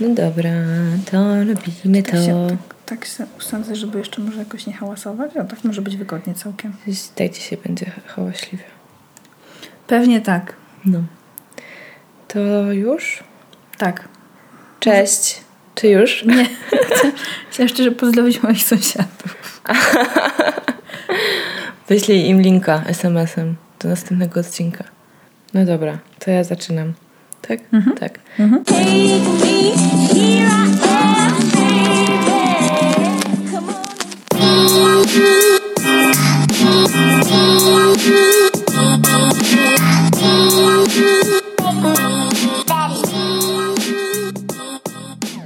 No dobra, to robimy to. Tak się, tak, tak się usądzę, żeby jeszcze może jakoś nie hałasować, a tak może być wygodnie całkiem. Tak dzisiaj będzie hałaśliwie. Pewnie tak. No. To już? Tak. Cześć. Czy już? Nie. Chciałam szczerze pozdrowić moich sąsiadów. Wyślij im linka SMS-em do następnego odcinka. No dobra, to ja zaczynam. Tak? Mhm. Tak. Mhm. I.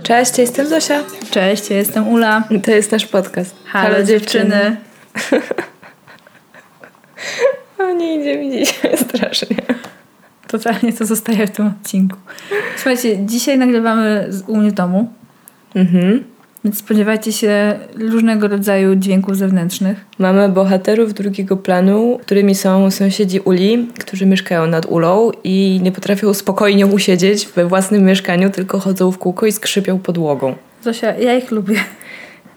Cześć, jestem Zosia. Cześć, ja jestem Ula. To jest nasz podcast. Halo, dziewczyny. O, nie idzie mi dzisiaj strasznie. Totalnie to zostaje w tym odcinku. Słuchajcie, dzisiaj nagrywamy z, u mnie w domu, Mhm. więc spodziewajcie się różnego rodzaju dźwięków zewnętrznych. Mamy bohaterów drugiego planu, którymi są sąsiedzi Uli, którzy mieszkają nad Ulą i nie potrafią spokojnie usiedzieć we własnym mieszkaniu, tylko chodzą w kółko i skrzypią podłogą. Zosia, ja ich lubię.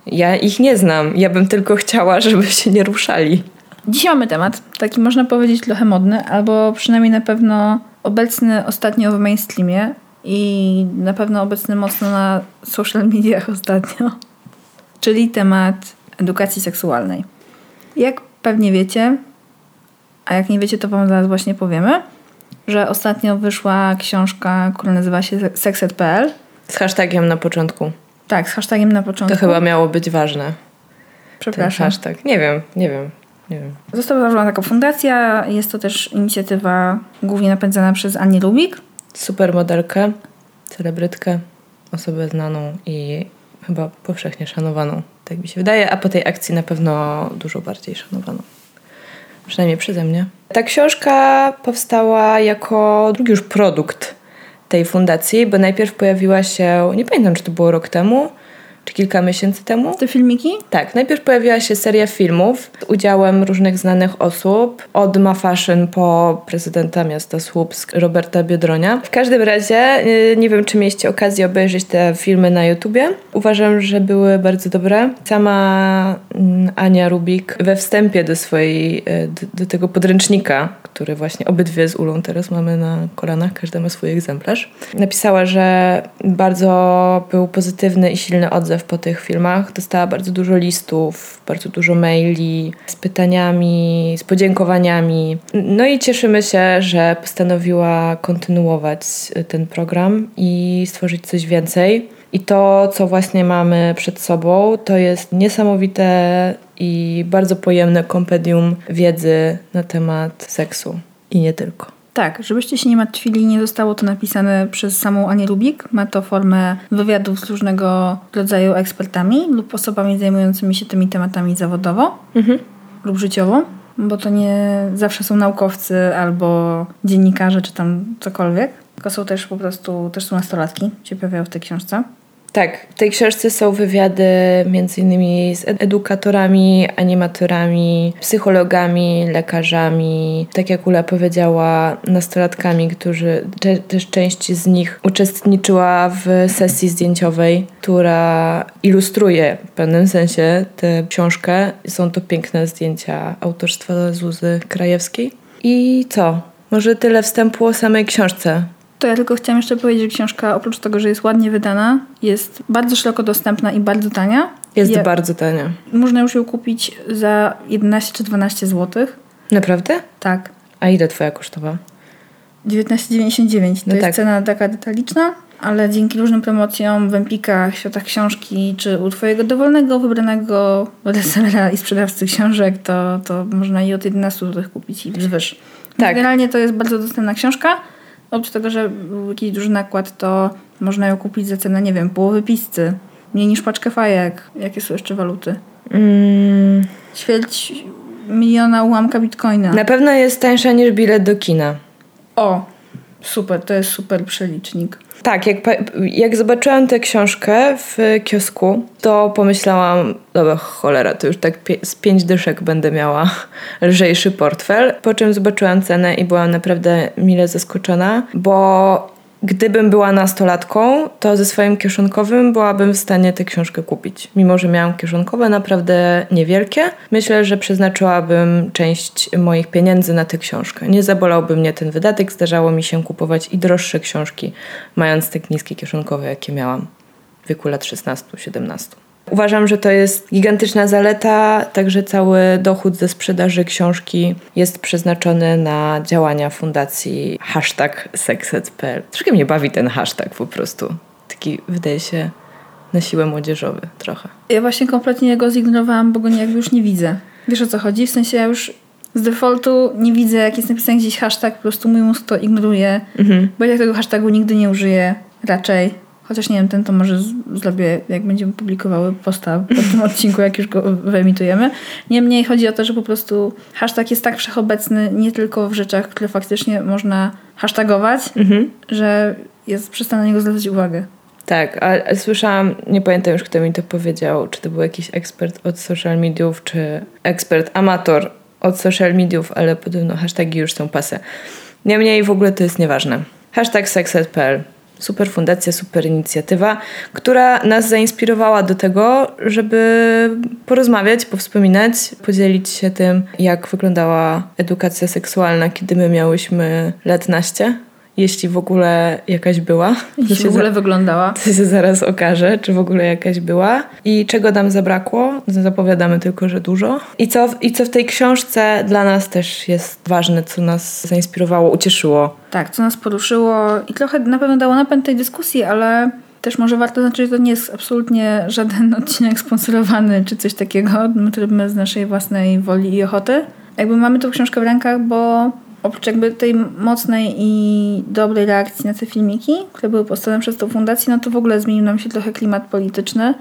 Ja ich nie znam. Ja bym tylko chciała, żeby się nie ruszali. Dzisiaj mamy temat, taki można powiedzieć trochę modny, albo przynajmniej na pewno obecny ostatnio w mainstreamie i na pewno obecny mocno na social mediach ostatnio, czyli temat edukacji seksualnej. Jak pewnie wiecie, a jak nie wiecie, to wam zaraz właśnie powiemy, że ostatnio wyszła książka, która nazywa się sexed.pl. Z hashtagiem na początku. Tak, z hashtagiem na początku. To chyba miało być ważne. Ten Przepraszam. hashtag. Nie wiem, nie wiem, nie wiem. Została założona taka fundacja. Jest to też inicjatywa głównie napędzana przez Anię Lubik. Supermodelkę, celebrytkę, osobę znaną i chyba powszechnie szanowaną, tak mi się wydaje, a po tej akcji na pewno dużo bardziej szanowaną. Przynajmniej przeze mnie. Ta książka powstała jako drugi już produkt tej fundacji, bo najpierw pojawiła się, nie pamiętam czy to było rok temu, czy kilka miesięcy temu. Te filmiki? Tak, najpierw pojawiła się seria filmów z udziałem różnych znanych osób, od Ma Fashion po prezydenta miasta Słupsk Roberta Biedronia. W każdym razie, y, nie wiem czy mieliście okazję obejrzeć te filmy na YouTubie. Uważam, że były bardzo dobre. Sama mm, Ania Rubik we wstępie do swojej, y, do, do tego podręcznika, który właśnie obydwie z Ulą teraz mamy na kolanach, każda ma swój egzemplarz, napisała, że bardzo był pozytywny i silny odzew po tych filmach. Dostała bardzo dużo listów, bardzo dużo maili z pytaniami, z podziękowaniami. No i cieszymy się, że postanowiła kontynuować ten program i stworzyć coś więcej. I to, co właśnie mamy przed sobą, to jest niesamowite i bardzo pojemne kompendium wiedzy na temat seksu. I nie tylko. Tak, żebyście się nie martwili, nie zostało to napisane przez samą Anię Lubik. Ma to formę wywiadów z różnego rodzaju ekspertami lub osobami zajmującymi się tymi tematami zawodowo lub życiowo, bo to nie zawsze są naukowcy albo dziennikarze czy tam cokolwiek, tylko są też po prostu, też są nastolatki, się pojawiają w tej książce. Tak, w tej książce są wywiady między innymi z edukatorami, animatorami, psychologami, lekarzami, tak jak Ula powiedziała, nastolatkami, którzy te, też część z nich uczestniczyła w sesji zdjęciowej, która ilustruje w pewnym sensie tę książkę. Są to piękne zdjęcia autorstwa Zuzy Krajewskiej. I co? Może tyle wstępu o samej książce. To ja tylko chciałam jeszcze powiedzieć, że książka oprócz tego, że jest ładnie wydana, jest bardzo szeroko dostępna i bardzo tania. Jest Ja- bardzo tania. Można już ją kupić za 11 czy 12 zł. Naprawdę? Tak. A ile twoja kosztowała? 19,99 to No jest tak. cena taka detaliczna, ale dzięki różnym promocjom w Empikach, światach książki, czy u twojego dowolnego, wybranego resellera i sprzedawcy książek, to, to można i od 11 zł kupić i wzwyż. Tak. Generalnie to jest bardzo dostępna książka. Oprócz tego, że był jakiś duży nakład, to można ją kupić za cenę, nie wiem, połowy pizzy, mniej niż paczkę fajek. Jakie są jeszcze waluty? Mm, Ćwierć miliona ułamka bitcoina. na pewno jest tańsza niż bilet do kina. O, super, to jest super przelicznik. Tak, jak, jak zobaczyłam tę książkę w kiosku, to pomyślałam, dobra, cholera, to już tak z pięć dyszek będę miała lżejszy portfel. Po czym zobaczyłam cenę i byłam naprawdę mile zaskoczona, bo gdybym była nastolatką, to ze swoim kieszonkowym byłabym w stanie tę książkę kupić. Mimo, że miałam kieszonkowe naprawdę niewielkie, myślę, że przeznaczyłabym część moich pieniędzy na tę książkę. Nie zabolałby mnie ten wydatek, zdarzało mi się kupować i droższe książki, mając tak niskie kieszonkowe, jakie miałam w wieku lat 16-17. Uważam, że to jest gigantyczna zaleta, także cały dochód ze sprzedaży książki jest przeznaczony na działania fundacji hashtag sexet.pl. Troszkę mnie bawi ten hashtag po prostu. Taki wydaje się na siłę młodzieżowy trochę. Ja właśnie kompletnie go zignorowałam, bo go nie, jakby już nie widzę. Wiesz o co chodzi? W sensie ja już z defaultu nie widzę, jak jest napisany gdzieś hashtag, po prostu mój mózg to ignoruje, bo ja tego hashtagu nigdy nie użyję raczej. Chociaż nie wiem, ten to może zrobię, jak będziemy publikowały posta po tym odcinku, jak już go wyemitujemy. Niemniej chodzi o to, że po prostu hashtag jest tak wszechobecny nie tylko w rzeczach, które faktycznie można hashtagować, że jest przestane na niego zwracać uwagę. Tak, a a słyszałam, nie pamiętam już kto mi to powiedział, czy to był jakiś ekspert od social mediów, czy ekspert amator od social mediów, ale podobno hasztagi już są pase. Niemniej w ogóle to jest nieważne. Hashtag sexed.pl Super fundacja, super inicjatywa, która nas zainspirowała do tego, żeby porozmawiać, powspominać, podzielić się tym, jak wyglądała edukacja seksualna, kiedy my miałyśmy lat naście, jeśli w ogóle jakaś była. Jeśli się w ogóle za- wyglądała. to się zaraz okaże, czy w ogóle jakaś była i czego nam zabrakło. Zapowiadamy tylko, że dużo. I co, I co w tej książce dla nas też jest ważne, co nas zainspirowało, ucieszyło. Tak, co nas poruszyło i trochę na pewno dało napęd tej dyskusji, ale też może warto zaznaczyć, że to nie jest absolutnie żaden odcinek sponsorowany czy coś takiego. My to robimy z naszej własnej woli i ochoty. Jakby mamy tą książkę w rękach, bo oprócz jakby tej mocnej i dobrej reakcji na te filmiki, które były postawione przez tą fundację, no to w ogóle zmienił nam się trochę klimat polityczny.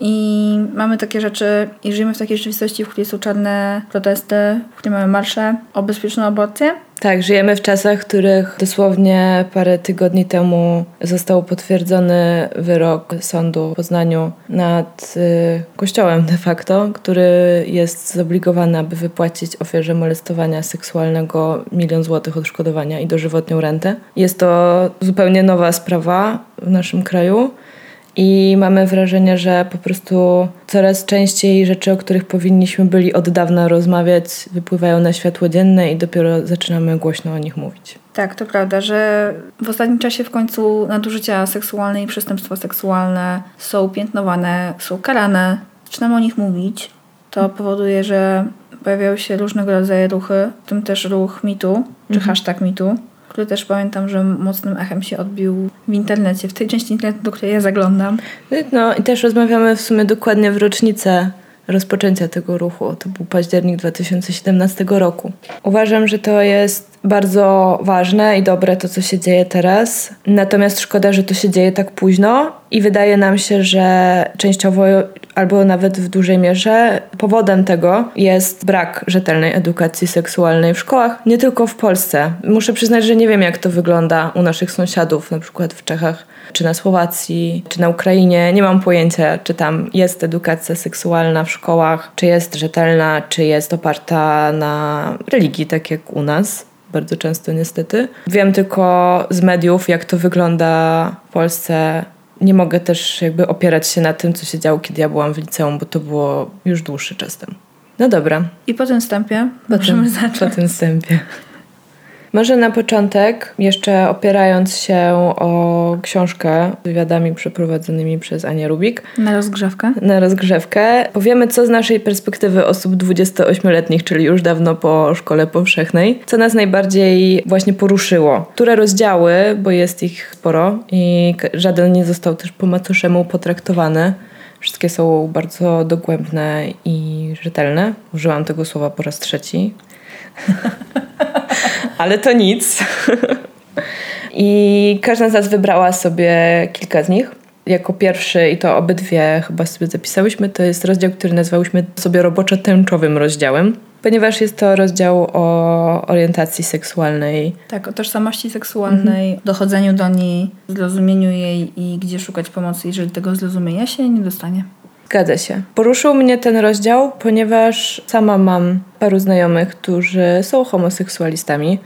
I mamy takie rzeczy, i żyjemy w takiej rzeczywistości, w której są czarne protesty, w której mamy marsze o bezpieczną aborcję. Tak, żyjemy w czasach, w których dosłownie parę tygodni temu został potwierdzony wyrok sądu w Poznaniu nad y, kościołem de facto, który jest zobligowany, aby wypłacić ofierze molestowania seksualnego milion złotych odszkodowania i dożywotnią rentę. Jest to zupełnie nowa sprawa w naszym kraju. I mamy wrażenie, że po prostu coraz częściej rzeczy, o których powinniśmy byli od dawna rozmawiać, wypływają na światło dzienne i dopiero zaczynamy głośno o nich mówić. Tak, to prawda, że w ostatnim czasie w końcu nadużycia seksualne i przestępstwa seksualne są piętnowane, są karane. Zaczynamy o nich mówić. To powoduje, że pojawiają się różnego rodzaju ruchy, w tym też ruch mitu, czy hashtag mitu, który też pamiętam, że mocnym echem się odbił w internecie, w tej części internetu, do której ja zaglądam. No i też rozmawiamy w sumie dokładnie w rocznicę rozpoczęcia tego ruchu. To był październik 2017 roku. Uważam, że to jest bardzo ważne i dobre to, co się dzieje teraz. Natomiast szkoda, że to się dzieje tak późno i wydaje nam się, że częściowo albo nawet w dużej mierze powodem tego jest brak rzetelnej edukacji seksualnej w szkołach, nie tylko w Polsce. Muszę przyznać, że nie wiem, jak to wygląda u naszych sąsiadów, na przykład w Czechach, czy na Słowacji, czy na Ukrainie. Nie mam pojęcia, czy tam jest edukacja seksualna w szkołach, czy jest rzetelna, czy jest oparta na religii, tak jak u nas. Bardzo często niestety. Wiem tylko z mediów, jak to wygląda w Polsce. Nie mogę też jakby opierać się na tym, co się działo, kiedy ja byłam w liceum, bo to było już dłuższy czas temu. No dobra, I po tym wstępie po możemy tym, zacząć. po tym wstępie. Może na początek, jeszcze opierając się o książkę z wywiadami przeprowadzonymi przez Anię Rubik, Na rozgrzewkę. na rozgrzewkę. Powiemy, co z naszej perspektywy osób 28-letnich, czyli już dawno po szkole powszechnej, co nas najbardziej właśnie poruszyło. Które rozdziały, bo jest ich sporo i żaden nie został też po macoszemu potraktowany. Wszystkie są bardzo dogłębne i rzetelne. Użyłam tego słowa po raz trzeci. Ale to nic. I każda z nas wybrała sobie kilka z nich. Jako pierwszy, i to obydwie chyba sobie zapisałyśmy, to jest rozdział, który nazwałyśmy sobie roboczo tęczowym rozdziałem, ponieważ jest to rozdział o orientacji seksualnej. Tak, o tożsamości seksualnej, dochodzeniu do niej, zrozumieniu jej i gdzie szukać pomocy, jeżeli tego zrozumienia się nie dostanie. Zgadza się. Poruszył mnie ten rozdział, ponieważ sama mam paru znajomych, którzy są homoseksualistami.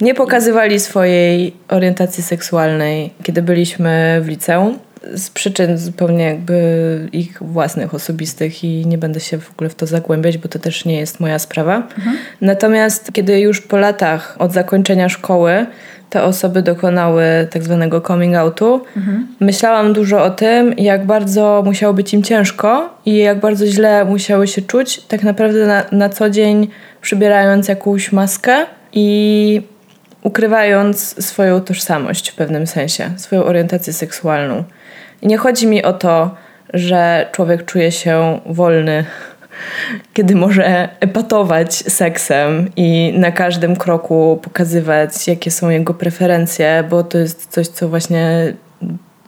Nie pokazywali swojej orientacji seksualnej, kiedy byliśmy w liceum. Z przyczyn zupełnie jakby ich własnych, osobistych i nie będę się w ogóle w to zagłębiać, bo to też nie jest moja sprawa. Natomiast kiedy już po latach od zakończenia szkoły te osoby dokonały tak zwanego coming outu, myślałam dużo o tym, jak bardzo musiało być im ciężko i jak bardzo źle musiały się czuć, tak naprawdę na, na co dzień przybierając jakąś maskę i ukrywając swoją tożsamość w pewnym sensie, swoją orientację seksualną. I nie chodzi mi o to, że człowiek czuje się wolny, kiedy może epatować seksem i na każdym kroku pokazywać, jakie są jego preferencje, bo to jest coś, co właśnie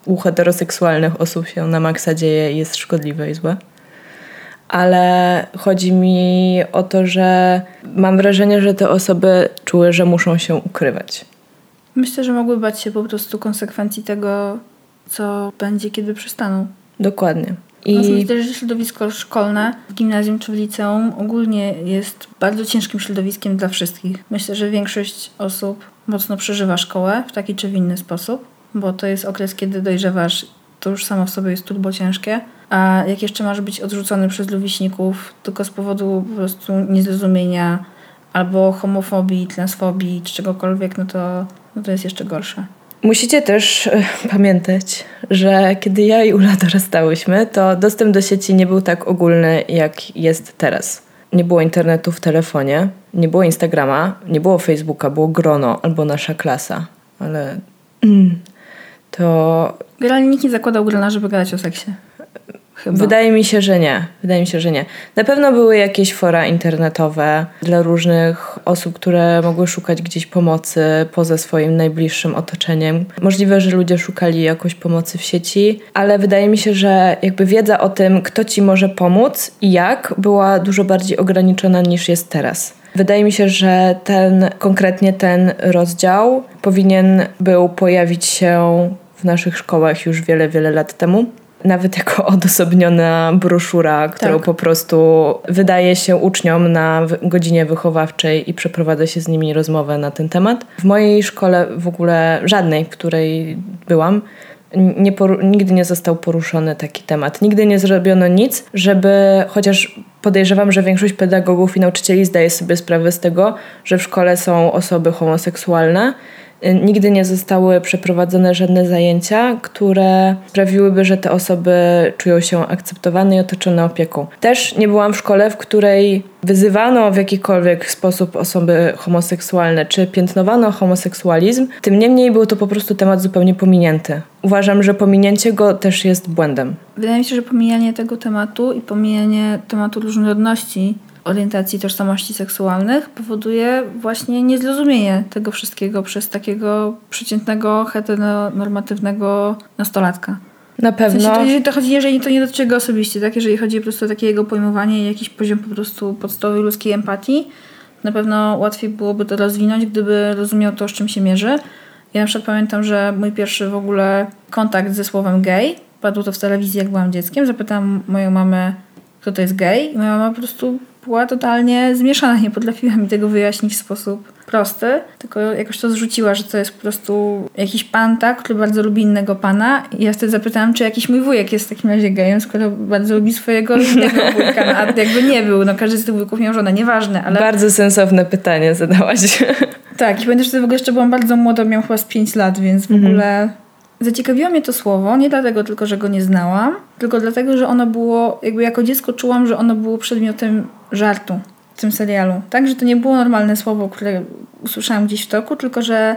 u heteroseksualnych osób się na maksa dzieje i jest szkodliwe i złe. Ale chodzi mi o to, że mam wrażenie, że te osoby czuły, że muszą się ukrywać. Myślę, że mogły bać się po prostu konsekwencji tego, co będzie, kiedy przestaną. Dokładnie. I... Myślę, że środowisko szkolne w gimnazjum czy w liceum ogólnie jest bardzo ciężkim środowiskiem dla wszystkich. Myślę, że większość osób mocno przeżywa szkołę w taki czy w inny sposób, bo to jest okres, kiedy dojrzewasz, to już samo w sobie jest turbo ciężkie. A jak jeszcze masz być odrzucony przez rówieśników tylko z powodu po prostu niezrozumienia albo homofobii, transfobii czy czegokolwiek, no to, no to jest jeszcze gorsze. Musicie też e, pamiętać, że kiedy ja i Ula dorastałyśmy, to dostęp do sieci nie był tak ogólny, jak jest teraz. Nie było internetu w telefonie, nie było Instagrama, nie było Facebooka, było grono albo nasza klasa. Ale mm, to nie zakładał grona, żeby gadać o seksie. Chyba. Wydaje mi się, że nie. Wydaje mi się, że nie. Na pewno były jakieś fora internetowe dla różnych osób, które mogły szukać gdzieś pomocy poza swoim najbliższym otoczeniem. Możliwe, że ludzie szukali jakoś pomocy w sieci, ale wydaje mi się, że jakby wiedza o tym, kto ci może pomóc i jak, była dużo bardziej ograniczona niż jest teraz. Wydaje mi się, że ten, konkretnie ten rozdział powinien był pojawić się w naszych szkołach już wiele, wiele lat temu. Nawet jako odosobniona broszura, którą Tak. po prostu wydaje się uczniom na godzinie wychowawczej i przeprowadza się z nimi rozmowę na ten temat. W mojej szkole w ogóle żadnej, w której byłam, nie nigdy nie został poruszony taki temat. Nigdy nie zrobiono nic, żeby, chociaż podejrzewam, że większość pedagogów i nauczycieli zdaje sobie sprawę z tego, że w szkole są osoby homoseksualne. Y, Nigdy nie zostały przeprowadzone żadne zajęcia, które sprawiłyby, że te osoby czują się akceptowane i otoczone opieką. Też nie byłam w szkole, w której wyzywano w jakikolwiek sposób osoby homoseksualne, czy piętnowano homoseksualizm. Tym niemniej był to po prostu temat zupełnie pominięty. Uważam, że pominięcie go też jest błędem. Wydaje mi się, że pomijanie tego tematu i pomijanie tematu różnorodności orientacji tożsamości seksualnych powoduje właśnie niezrozumienie tego wszystkiego przez takiego przeciętnego, heteronormatywnego nastolatka. Na W sensie, pewno. to, jeżeli to chodzi, jeżeli to nie dotyczy go osobiście, tak? Jeżeli chodzi po prostu o takie jego pojmowanie i jakiś poziom po prostu podstawowej ludzkiej empatii, na pewno łatwiej byłoby to rozwinąć, gdyby rozumiał to, z czym się mierzy. Ja na przykład pamiętam, że mój pierwszy w ogóle kontakt ze słowem gay, padło to w telewizji, jak byłam dzieckiem, zapytałam moją mamę, kto to jest gay i moja mama po prostu była totalnie zmieszana, nie potrafiła mi tego wyjaśnić w sposób prosty, tylko jakoś to zrzuciła, że to jest po prostu jakiś pan, tak, który bardzo lubi innego pana. I ja wtedy zapytałam, czy jakiś mój wujek jest w takim razie gejem, skoro bardzo lubi swojego innego wujka, no, a jakby nie był, no każdy z tych wujków miał żonę, nieważne, ale... Bardzo sensowne pytanie zadałaś. Tak, i pamiętam, że wtedy w ogóle jeszcze byłam bardzo młoda, miałam chyba z 5 lat, więc w ogóle zaciekawiło mnie to słowo, nie dlatego tylko, że go nie znałam, tylko dlatego, że ono było, jakby jako dziecko czułam, że ono było przedmiotem żartu w tym serialu. Tak, że to nie było normalne słowo, które usłyszałam gdzieś w toku, tylko że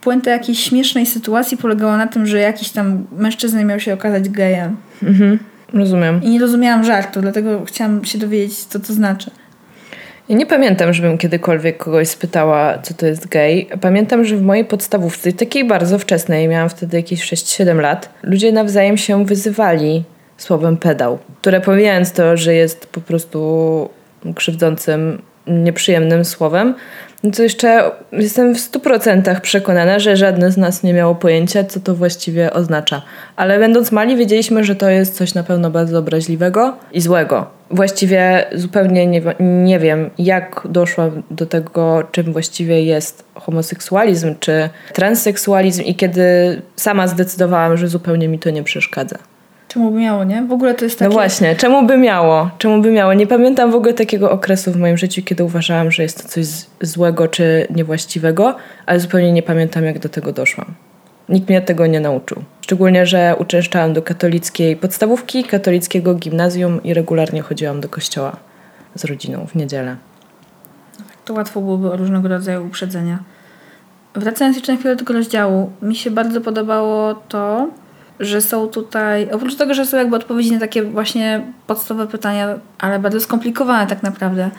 puenta jakiejś śmiesznej sytuacji polegała na tym, że jakiś tam mężczyzna miał się okazać gejem. Mhm, rozumiem. I nie rozumiałam żartu, dlatego chciałam się dowiedzieć, co to znaczy. Ja nie pamiętam, żebym kiedykolwiek kogoś spytała, co to jest gej. Pamiętam, że w mojej podstawówce, takiej bardzo wczesnej, miałam wtedy jakieś 6-7 lat, ludzie nawzajem się wyzywali słowem pedał, które pomijając to, że jest po prostu krzywdzącym, nieprzyjemnym słowem, no to jeszcze jestem w 100% przekonana, że żadne z nas nie miało pojęcia, co to właściwie oznacza. Ale będąc mali, wiedzieliśmy, że to jest coś na pewno bardzo obraźliwego i złego. Właściwie zupełnie nie, nie wiem, jak doszłam do tego, czym właściwie jest homoseksualizm czy transseksualizm, i kiedy sama zdecydowałam, że zupełnie mi to nie przeszkadza. Czemu by miało, nie? W ogóle to jest No takie... właśnie, czemu by miało? Czemu by miało? Nie pamiętam w ogóle takiego okresu w moim życiu, kiedy uważałam, że jest to coś złego czy niewłaściwego, ale zupełnie nie pamiętam, jak do tego doszłam. Nikt mnie tego nie nauczył. Szczególnie, że uczęszczałam do katolickiej podstawówki, katolickiego gimnazjum i regularnie chodziłam do kościoła z rodziną w niedzielę. To łatwo byłoby o różnego rodzaju uprzedzenia. Wracając jeszcze na chwilę do tego rozdziału, mi się bardzo podobało to, że są tutaj, oprócz tego, że są jakby odpowiedzi na takie właśnie podstawowe pytania, ale bardzo skomplikowane tak naprawdę,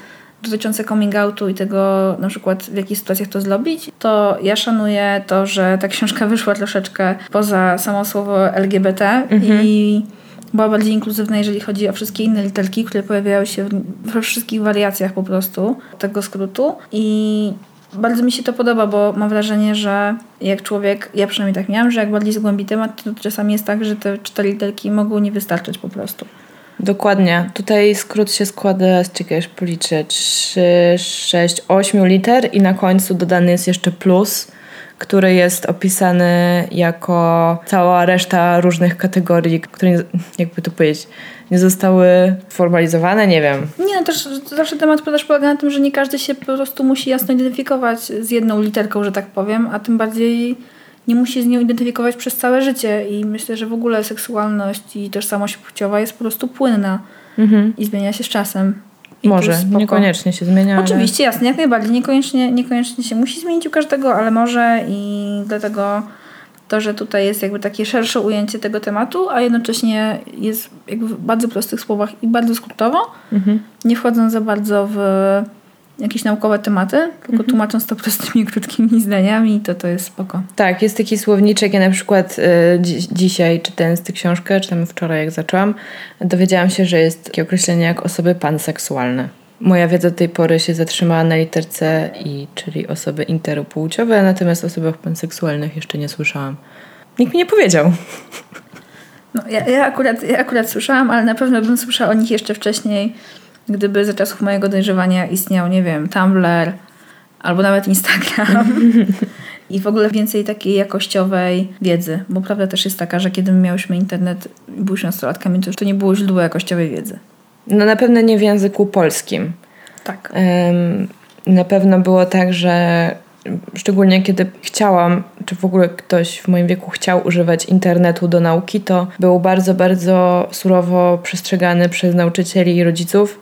dotyczące coming outu i tego na przykład w jakich sytuacjach to zrobić, to ja szanuję to, że ta książka wyszła troszeczkę poza samo słowo LGBT i była bardziej inkluzywna, jeżeli chodzi o wszystkie inne literki, które pojawiały się we wszystkich wariacjach po prostu tego skrótu. I bardzo mi się to podoba, bo mam wrażenie, że jak człowiek, ja przynajmniej tak miałam, że jak bardziej zgłębi temat, to czasami jest tak, że te cztery literki mogą nie wystarczyć po prostu. Dokładnie. Tutaj skrót się składa z, aż policzę, 3, 6, 8 liter i na końcu dodany jest jeszcze plus, który jest opisany jako cała reszta różnych kategorii, które, nie- jakby to powiedzieć, nie zostały formalizowane, nie wiem. Nie, no też zawsze temat też polega na tym, że nie każdy się po prostu musi jasno identyfikować z jedną literką, że tak powiem, a tym bardziej nie musi z nią identyfikować przez całe życie. I myślę, że w ogóle seksualność i tożsamość płciowa jest po prostu płynna i zmienia się z czasem. I Może, niekoniecznie się zmienia. ale- Oczywiście, jasne, jak najbardziej. Niekoniecznie, niekoniecznie się musi zmienić u każdego, ale może i dlatego to, że tutaj jest jakby takie szersze ujęcie tego tematu, a jednocześnie jest jakby w bardzo prostych słowach i bardzo skrótowo, Mhm. nie wchodząc za bardzo w jakieś naukowe tematy, tylko Mhm. tłumacząc to prostymi, krótkimi zdaniami, to to jest spoko. Tak, jest taki słowniczek. Ja na przykład y, dzi- dzisiaj czytając tę książkę, czy tam wczoraj jak zaczęłam, dowiedziałam się, że jest takie określenie jak osoby panseksualne. Moja wiedza do tej pory się zatrzymała na literce I, czyli osoby interopłciowe, natomiast o osobach panseksualnych jeszcze nie słyszałam. Nikt mi nie powiedział. No, ja, ja, akurat, ja akurat słyszałam, ale na pewno bym słyszała o nich jeszcze wcześniej, gdyby za czasów mojego dojrzewania istniał, nie wiem, Tumblr albo nawet Instagram. I w ogóle więcej takiej jakościowej wiedzy, bo prawda też jest taka, że kiedy my miałyśmy internet i byłyśmy nastolatkami, to już to nie było źródło jakościowej wiedzy. No na pewno nie w języku polskim. Tak. Na pewno było tak, że szczególnie kiedy chciałam, czy w ogóle ktoś w moim wieku chciał używać internetu do nauki, to był bardzo, bardzo surowo przestrzegany przez nauczycieli i rodziców,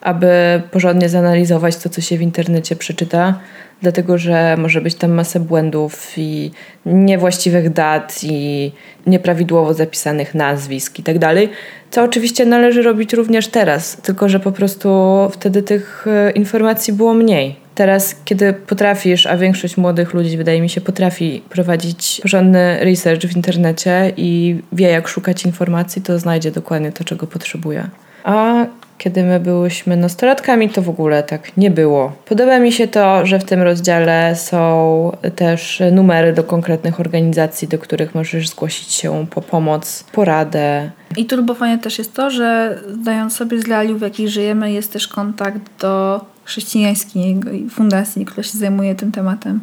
aby porządnie zanalizować to, co się w internecie przeczyta, dlatego że może być tam masa błędów i niewłaściwych dat i nieprawidłowo zapisanych nazwisk i tak dalej, co oczywiście należy robić również teraz, tylko że po prostu wtedy tych e, informacji było mniej. Teraz, kiedy potrafisz, a większość młodych ludzi, wydaje mi się, potrafi prowadzić porządny research w internecie i wie, jak szukać informacji, to znajdzie dokładnie to, czego potrzebuje. A kiedy my byłyśmy nastolatkami, to w ogóle tak nie było. Podoba mi się to, że w tym rozdziale są też numery do konkretnych organizacji, do których możesz zgłosić się po pomoc, poradę. I turbofajne też jest to, że zdając sobie z realiów, w jakich żyjemy, jest też kontakt do chrześcijańskiej fundacji, która się zajmuje tym tematem.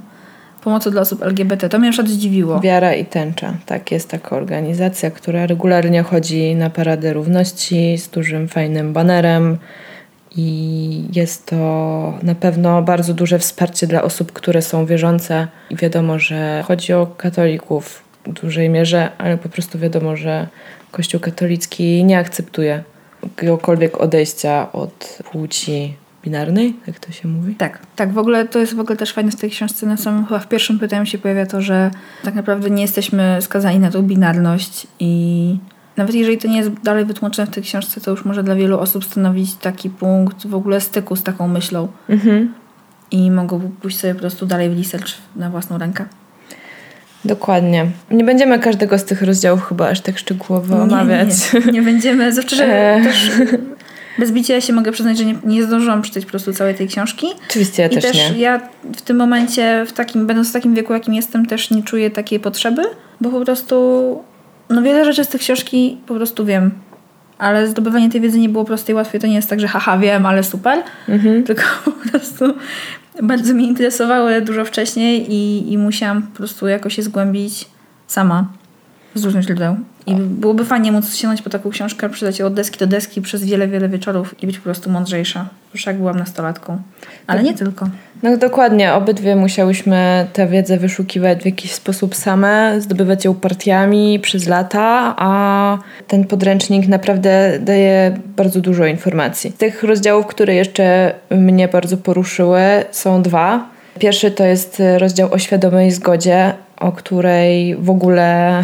Pomocy dla osób LGBT. To mnie na zdziwiło. Wiara i tęcza. Tak, jest taka organizacja, która regularnie chodzi na Paradę Równości z dużym, fajnym banerem. I jest to na pewno bardzo duże wsparcie dla osób, które są wierzące. I wiadomo, że chodzi o katolików w dużej mierze, ale po prostu wiadomo, że Kościół katolicki nie akceptuje jakiegokolwiek odejścia od płci binarnej, jak to się mówi. Tak, tak. W ogóle to jest w ogóle też fajne w tej książce. Na samym chyba w pierwszym pytaniu się pojawia to, że tak naprawdę nie jesteśmy skazani na tą binarność i nawet jeżeli to nie jest dalej wytłumaczone w tej książce, to już może dla wielu osób stanowić taki punkt w ogóle styku z taką myślą Mhm. i mogą pójść sobie po prostu dalej w research na własną rękę. Dokładnie. Nie będziemy każdego z tych rozdziałów chyba aż tak szczegółowo Nie, omawiać. Nie, nie będziemy, zawsze, E. też Bez bicia się mogę przyznać, że nie, nie zdążyłam przeczytać po prostu całej tej książki. Oczywiście ja I też, też nie. ja w tym momencie, w takim, będąc w takim wieku, jakim jestem, też nie czuję takiej potrzeby, bo po prostu no wiele rzeczy z tej książki po prostu wiem. Ale zdobywanie tej wiedzy nie było proste i łatwe. To nie jest tak, że haha, wiem, ale super. Mhm. Tylko po prostu bardzo mnie interesowały dużo wcześniej i, i musiałam po prostu jakoś je zgłębić sama z różnych źródeł. I byłoby fajnie móc sięgnąć po taką książkę, przydać ją od deski do deski przez wiele, wiele wieczorów i być po prostu mądrzejsza. Już jak byłam nastolatką. Ale nie tylko. No dokładnie, obydwie musiałyśmy tę wiedzę wyszukiwać w jakiś sposób same, zdobywać ją partiami przez lata, a ten podręcznik naprawdę daje bardzo dużo informacji. Tych rozdziałów, które jeszcze mnie bardzo poruszyły, są dwa. Pierwszy to jest rozdział o świadomej zgodzie, o której w ogóle.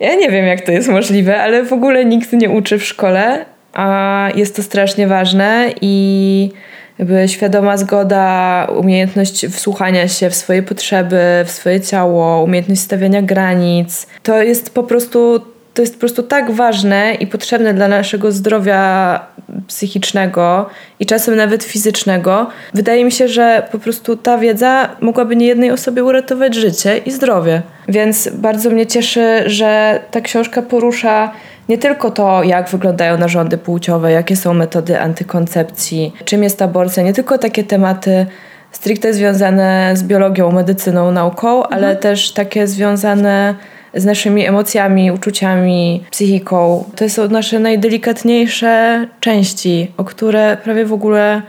Ja nie wiem, jak to jest możliwe, ale w ogóle nikt nie uczy w szkole, a jest to strasznie ważne i jakby świadoma zgoda, umiejętność wsłuchania się w swoje potrzeby, w swoje ciało, umiejętność stawiania granic. To jest po prostu, to jest po prostu tak ważne i potrzebne dla naszego zdrowia psychicznego i czasem nawet fizycznego. Wydaje mi się, że po prostu ta wiedza mogłaby niejednej osobie uratować życie i zdrowie. Więc bardzo mnie cieszy, że ta książka porusza nie tylko to, jak wyglądają narządy płciowe, jakie są metody antykoncepcji, czym jest aborcja, nie tylko takie tematy stricte związane z biologią, medycyną, nauką, ale też takie związane z naszymi emocjami, uczuciami, psychiką. To są nasze najdelikatniejsze części, o które prawie w ogóle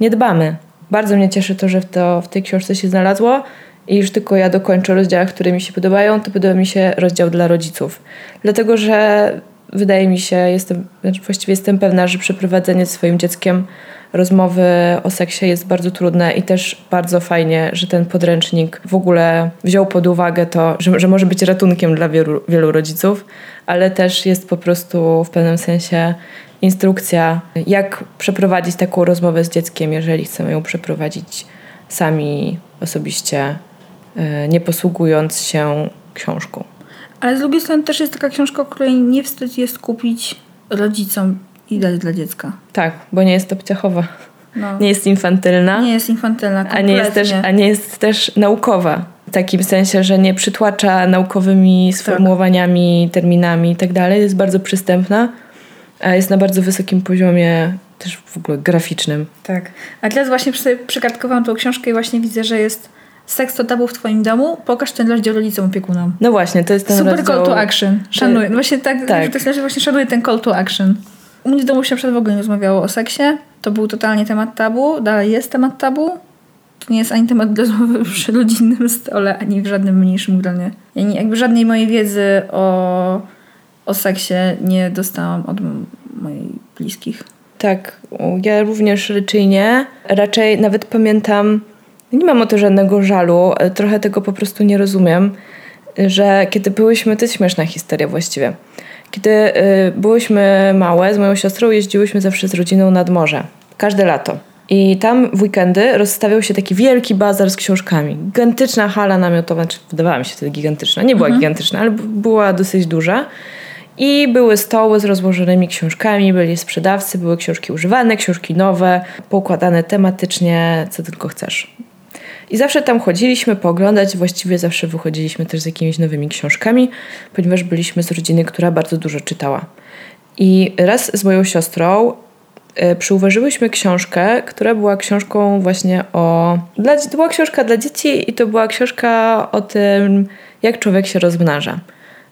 nie dbamy. Bardzo mnie cieszy to, że to, w tej książce się znalazło i już tylko ja dokończę rozdziały, które mi się podobają, to podoba mi się rozdział dla rodziców. Dlatego, że wydaje mi się, jestem, znaczy właściwie jestem pewna, że przeprowadzenie swoim dzieckiem rozmowy o seksie jest bardzo trudne i też bardzo fajnie, że ten podręcznik w ogóle wziął pod uwagę to, że, że może być ratunkiem dla wielu, wielu rodziców, ale też jest po prostu w pewnym sensie instrukcja, jak przeprowadzić taką rozmowę z dzieckiem, jeżeli chcemy ją przeprowadzić sami osobiście, e, nie posługując się książką. Ale z drugiej strony też jest taka książka, której nie wstyd jest kupić rodzicom i dać dla dziecka. Tak, bo nie jest obciachowa, No. nie jest infantylna. Nie jest infantylna, a nie, jest też, a nie jest też naukowa. W takim sensie, że nie przytłacza naukowymi sformułowaniami, terminami i tak dalej. Jest bardzo przystępna, a jest na bardzo wysokim poziomie też w ogóle graficznym. Tak. A teraz właśnie sobie przekartkowałam tą książkę i właśnie widzę, że jest seks to tabu w twoim domu. Pokaż ten rozdział rodzicom opiekunom. No właśnie, to jest ten Super rozdział... call to action. Szanuję. No właśnie tak, Tak. tak. tak właśnie szanuję ten call to action. U mnie w domu się przykład w ogóle nie rozmawiało o seksie. To był totalnie temat tabu. Dalej jest temat tabu. To nie jest ani temat do rozmowy przy rodzinnym stole, ani w żadnym mniejszym gronie. Ja nie, jakby żadnej mojej wiedzy o, o seksie nie dostałam od moich bliskich. Tak, ja również raczej nie. Raczej nawet pamiętam, nie mam o to żadnego żalu, ale trochę tego po prostu nie rozumiem, że kiedy byłyśmy, to jest śmieszna historia właściwie, kiedy y, byłyśmy małe, z moją siostrą jeździłyśmy zawsze z rodziną nad morze, każde lato. I tam w weekendy rozstawiał się taki wielki bazar z książkami. Gigantyczna hala namiotowa, czy wydawała mi się wtedy gigantyczna. Nie była gigantyczna, ale była dosyć duża. I były stoły z rozłożonymi książkami, byli sprzedawcy, były książki używane, książki nowe, poukładane tematycznie, co tylko chcesz. I zawsze tam chodziliśmy pooglądać, właściwie zawsze wychodziliśmy też z jakimiś nowymi książkami, ponieważ byliśmy z rodziny, która bardzo dużo czytała. I raz z moją siostrą e, przyuważyłyśmy książkę, która była książką właśnie o... Dla, to była książka dla dzieci i to była książka o tym, jak człowiek się rozmnaża.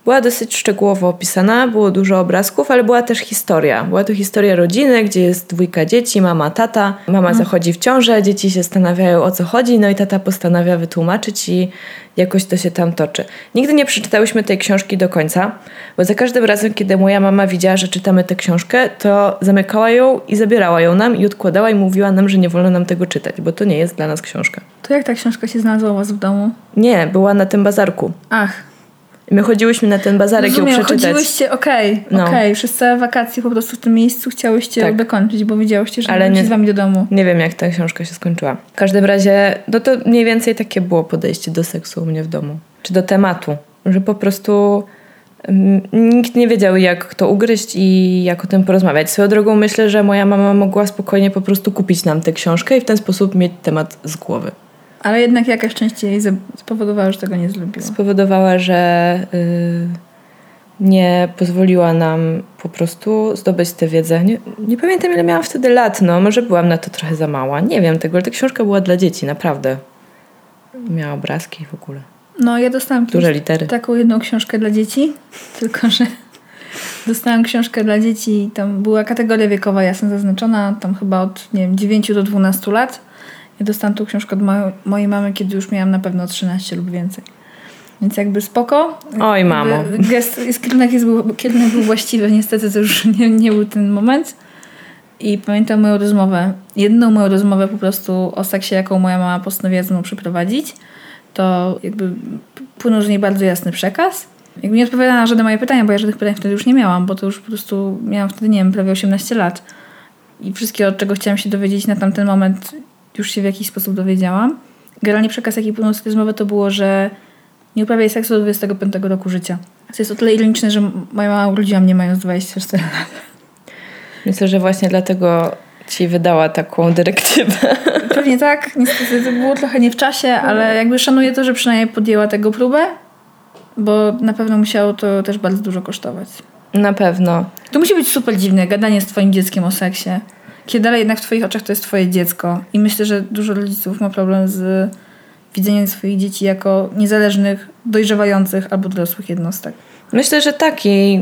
Była dosyć szczegółowo opisana, było dużo obrazków, ale była też historia. Była to historia rodziny, gdzie jest dwójka dzieci, mama, tata. Mama zachodzi w ciążę, dzieci się zastanawiają o co chodzi, no i tata postanawia wytłumaczyć i jakoś to się tam toczy. Nigdy nie przeczytałyśmy tej książki do końca, bo za każdym razem, kiedy moja mama widziała, że czytamy tę książkę, to zamykała ją i zabierała ją nam i odkładała i mówiła nam, że nie wolno nam tego czytać, bo to nie jest dla nas książka. To jak ta książka się znalazła u was w domu? Nie, była na tym bazarku. Ach, my chodziłyśmy na ten bazarek ją rozumiem, przeczytać. chodziłyście, okej, No. okej, przez całe wakacje po prostu w tym miejscu chciałyście Tak. ją dokończyć, bo wiedziałyście, że Ale nie z wami do domu. Nie wiem, jak ta książka się skończyła. W każdym razie, no to mniej więcej takie było podejście do seksu u mnie w domu. Czy do tematu. Że po prostu mm, nikt nie wiedział, jak to ugryźć i jak o tym porozmawiać. Swoją drogą myślę, że moja mama mogła spokojnie po prostu kupić nam tę książkę i w ten sposób mieć temat z głowy. Ale jednak jakaś część jej spowodowała, że tego nie zrobiła. Spowodowała, że y, nie pozwoliła nam po prostu zdobyć tę wiedzę. Nie, nie pamiętam, ile miałam wtedy lat, no może byłam na to trochę za mała. Nie wiem tego, ale ta książka była dla dzieci, naprawdę. Miała obrazki w ogóle. No, ja dostałam Duże litery. taką jedną książkę dla dzieci, tylko że dostałam książkę dla dzieci tam była kategoria wiekowa jasno zaznaczona, tam chyba od, nie wiem, 9 do 12 lat. Ja dostałam tą książkę od mojej, mojej mamy, kiedy już miałam na pewno 13 lub więcej. Więc jakby spoko. Oj, mamo. Gest, jest, kierunek, jest, był, kierunek był właściwy, niestety to już nie, nie był ten moment. I pamiętam moją rozmowę, jedną moją rozmowę po prostu o seksie, jaką moja mama postanowiła ze mną przeprowadzić. To jakby płynął z niej bardzo jasny przekaz. Jakby nie odpowiadała na żadne moje pytania, bo ja żadnych pytań wtedy już nie miałam, bo to już po prostu miałam wtedy, nie wiem, prawie 18 lat. I wszystkiego, od czego chciałam się dowiedzieć na tamten moment, już się w jakiś sposób dowiedziałam. Generalnie przekaz, jaki płynął z tej rozmowy, to było, że nie uprawiaj seksu do 25 roku życia. To jest o tyle ironiczne, że moja mama urodziła mnie mając 24 lat. Myślę, że właśnie dlatego ci wydała taką dyrektywę. Pewnie tak, niestety to było trochę nie w czasie, ale jakby szanuję to, że przynajmniej podjęła tego próbę, bo na pewno musiało to też bardzo dużo kosztować. Na pewno. To musi być super dziwne, gadanie z twoim dzieckiem o seksie. Kiedy dalej jednak w twoich oczach to jest twoje dziecko. I myślę, że dużo rodziców ma problem z widzeniem swoich dzieci jako niezależnych, dojrzewających albo dorosłych jednostek. Myślę, że tak i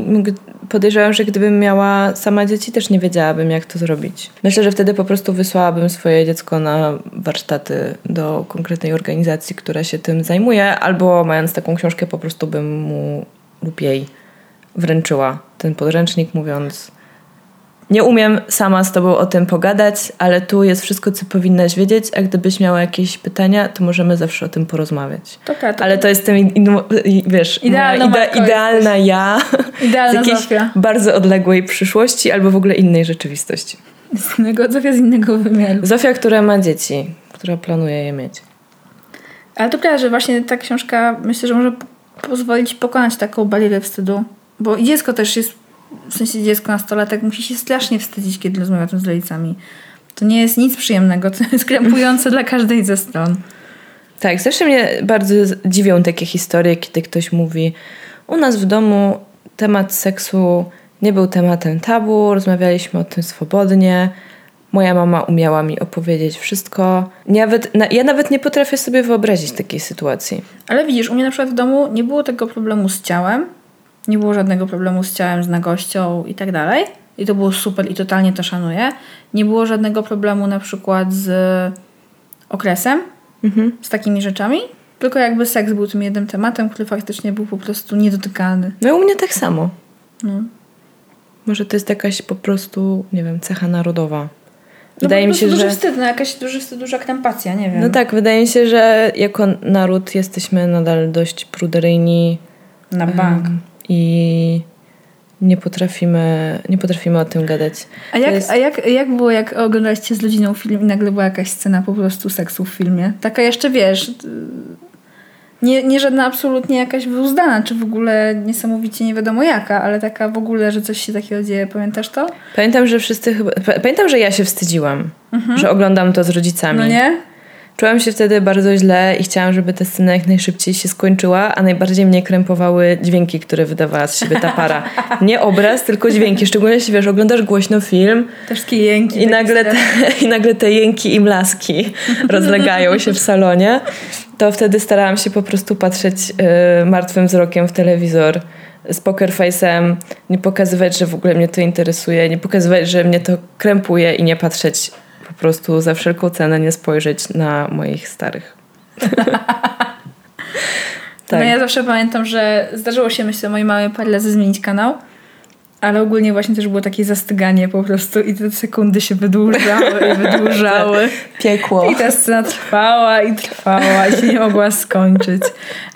podejrzewam, że gdybym miała sama dzieci, też nie wiedziałabym, jak to zrobić. Myślę, że wtedy po prostu wysłałabym swoje dziecko na warsztaty do konkretnej organizacji, która się tym zajmuje, albo mając taką książkę, po prostu bym mu lub jej wręczyła ten podręcznik, mówiąc: Nie umiem sama z tobą o tym pogadać, ale tu jest wszystko, co powinnaś wiedzieć, a gdybyś miała jakieś pytania, to możemy zawsze o tym porozmawiać. Tak, to Ale to jestem, in, in, wiesz, Idealna matko idealna ja Idealna z jakiejś Zofia. bardzo odległej przyszłości albo w ogóle innej rzeczywistości. z innego, Zofia z innego wymiaru. Zofia, która ma dzieci, która planuje je mieć. Ale to prawda, że właśnie ta książka myślę, że może pozwolić pokonać taką barierę wstydu. Bo dziecko też jest, w sensie dziecko nastolatek musi się strasznie wstydzić, kiedy rozmawia o tym z rodzicami. To nie jest nic przyjemnego, to jest krępujące dla każdej ze stron. Tak, zresztą mnie bardzo dziwią takie historie, kiedy ktoś mówi u nas w domu temat seksu nie był tematem tabu, rozmawialiśmy o tym swobodnie. Moja mama umiała mi opowiedzieć wszystko. Nawet, na, ja nawet nie potrafię sobie wyobrazić takiej sytuacji. Ale widzisz, u mnie na przykład w domu nie było tego problemu z ciałem, nie było żadnego problemu z ciałem, z nagością i tak dalej. I to było super i totalnie to szanuję. Nie było żadnego problemu na przykład z okresem, z takimi rzeczami. Tylko jakby seks był tym jednym tematem, który faktycznie był po prostu niedotykalny. No i u mnie tak samo. No. Może to jest jakaś po prostu, nie wiem, cecha narodowa. No Wydaje po mi się, duży że. wstyd, no jakaś duży wstyd, duża krępacja, nie wiem. No tak, wydaje mi się, że jako naród jesteśmy nadal dość pruderyjni Na bank. em, i nie potrafimy, nie potrafimy o tym gadać. A jak, jest- a jak, jak było, jak oglądaliście z rodziną film i nagle była jakaś scena po prostu seksu w filmie? Taka jeszcze, wiesz, nie, nie żadna absolutnie jakaś wyuzdana, czy w ogóle niesamowicie nie wiadomo jaka, ale taka w ogóle, że coś się takiego dzieje. Pamiętasz to? Pamiętam, że wszyscy chyba. pa- Pamiętam, że ja się wstydziłam, że oglądam to z rodzicami. No nie? Czułam się wtedy bardzo źle i chciałam, żeby ta scena jak najszybciej się skończyła, a najbardziej mnie krępowały dźwięki, które wydawała z siebie ta para. Nie obraz, tylko dźwięki. Szczególnie jeśli wiesz, oglądasz głośno film Te wszystkie jęki. i nagle te, i nagle te jęki i mlaski rozlegają się w salonie, to wtedy starałam się po prostu patrzeć y, martwym wzrokiem w telewizor z poker face'em, nie pokazywać, że w ogóle mnie to interesuje, nie pokazywać, że mnie to krępuje i nie patrzeć prostu za wszelką cenę, nie spojrzeć na moich starych. No tak. ja zawsze pamiętam, że zdarzyło się myślę mojej mamie parę zmienić kanał, ale ogólnie właśnie też było takie zastyganie po prostu i te sekundy się wydłużały i wydłużały. Piekło. I ta scena trwała i trwała i się nie mogła skończyć.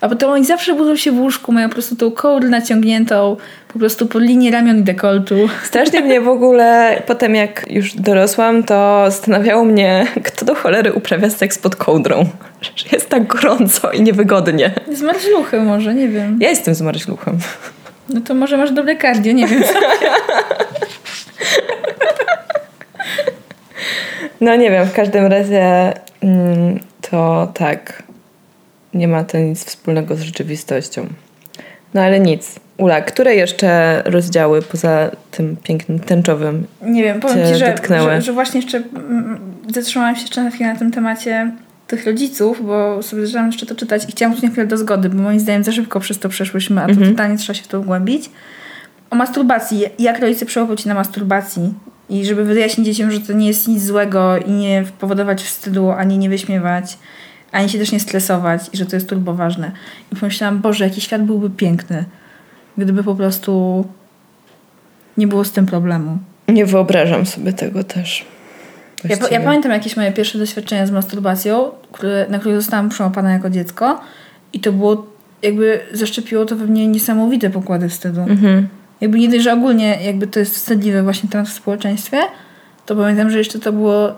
A potem oni zawsze budzą się w łóżku, mają po prostu tą kołdrę naciągniętą po prostu po linii ramion i dekoltu. Strasznie mnie w ogóle, potem jak już dorosłam, to zastanawiało mnie, kto do cholery uprawia seks pod kołdrą. Że jest tak gorąco i niewygodnie. Z marszluchy może, nie wiem. Ja jestem zmarzluchem. No to może masz dobre cardio, nie wiem. No nie wiem, w każdym razie mm, to tak. Nie ma to nic wspólnego z rzeczywistością. No ale nic. Ula, które jeszcze rozdziały poza tym pięknym, tęczowym? Nie wiem, powiem ci, że, że, że właśnie jeszcze mm, zatrzymałam się jeszcze na chwilę na tym temacie tych rodziców, bo sobie zaczęłam jeszcze to czytać i chciałam na chwilę do zgody, bo moim zdaniem za szybko przez to przeszłyśmy, a to totalnie trzeba się w to wgłębić. O masturbacji. Jak rodzice przełapał ci na masturbacji i żeby wyjaśnić dzieciom, że to nie jest nic złego i nie powodować wstydu, ani nie wyśmiewać, ani się też nie stresować i że to jest turbo ważne. I pomyślałam, Boże, jaki świat byłby piękny, gdyby po prostu nie było z tym problemu. Nie wyobrażam sobie tego też. Ja, ja pamiętam jakieś moje pierwsze doświadczenia z masturbacją, które, na które zostałam przyłapana jako dziecko i to było, jakby zaszczepiło to we mnie niesamowite pokłady wstydu. Mhm. Jakby nie dość, że ogólnie jakby to jest wstydliwy właśnie temat w społeczeństwie, to pamiętam, że jeszcze to było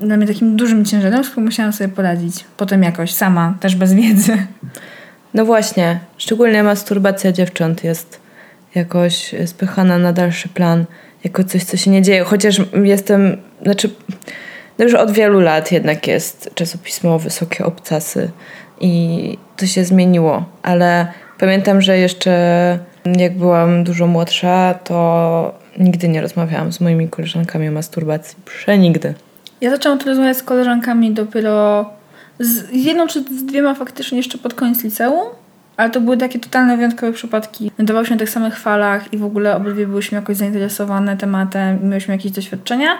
dla mnie takim dużym ciężarem, z którym musiałam sobie poradzić. Potem jakoś, sama, też bez wiedzy. No właśnie, szczególnie masturbacja dziewcząt jest jakoś spychana na dalszy plan, jako coś, co się nie dzieje. Chociaż jestem, znaczy, no już od wielu lat jednak jest czasopismo Wysokie Obcasy i to się zmieniło, ale pamiętam, że jeszcze jak byłam dużo młodsza, to nigdy nie rozmawiałam z moimi koleżankami o masturbacji. Przenigdy. Ja zaczęłam tu rozmawiać z koleżankami dopiero z jedną czy z dwiema faktycznie jeszcze pod koniec liceum, ale to były takie totalne wyjątkowe przypadki. Znajdowałyśmy na tych samych falach i w ogóle obydwie byłyśmy jakoś zainteresowane tematem i miałyśmy jakieś doświadczenia,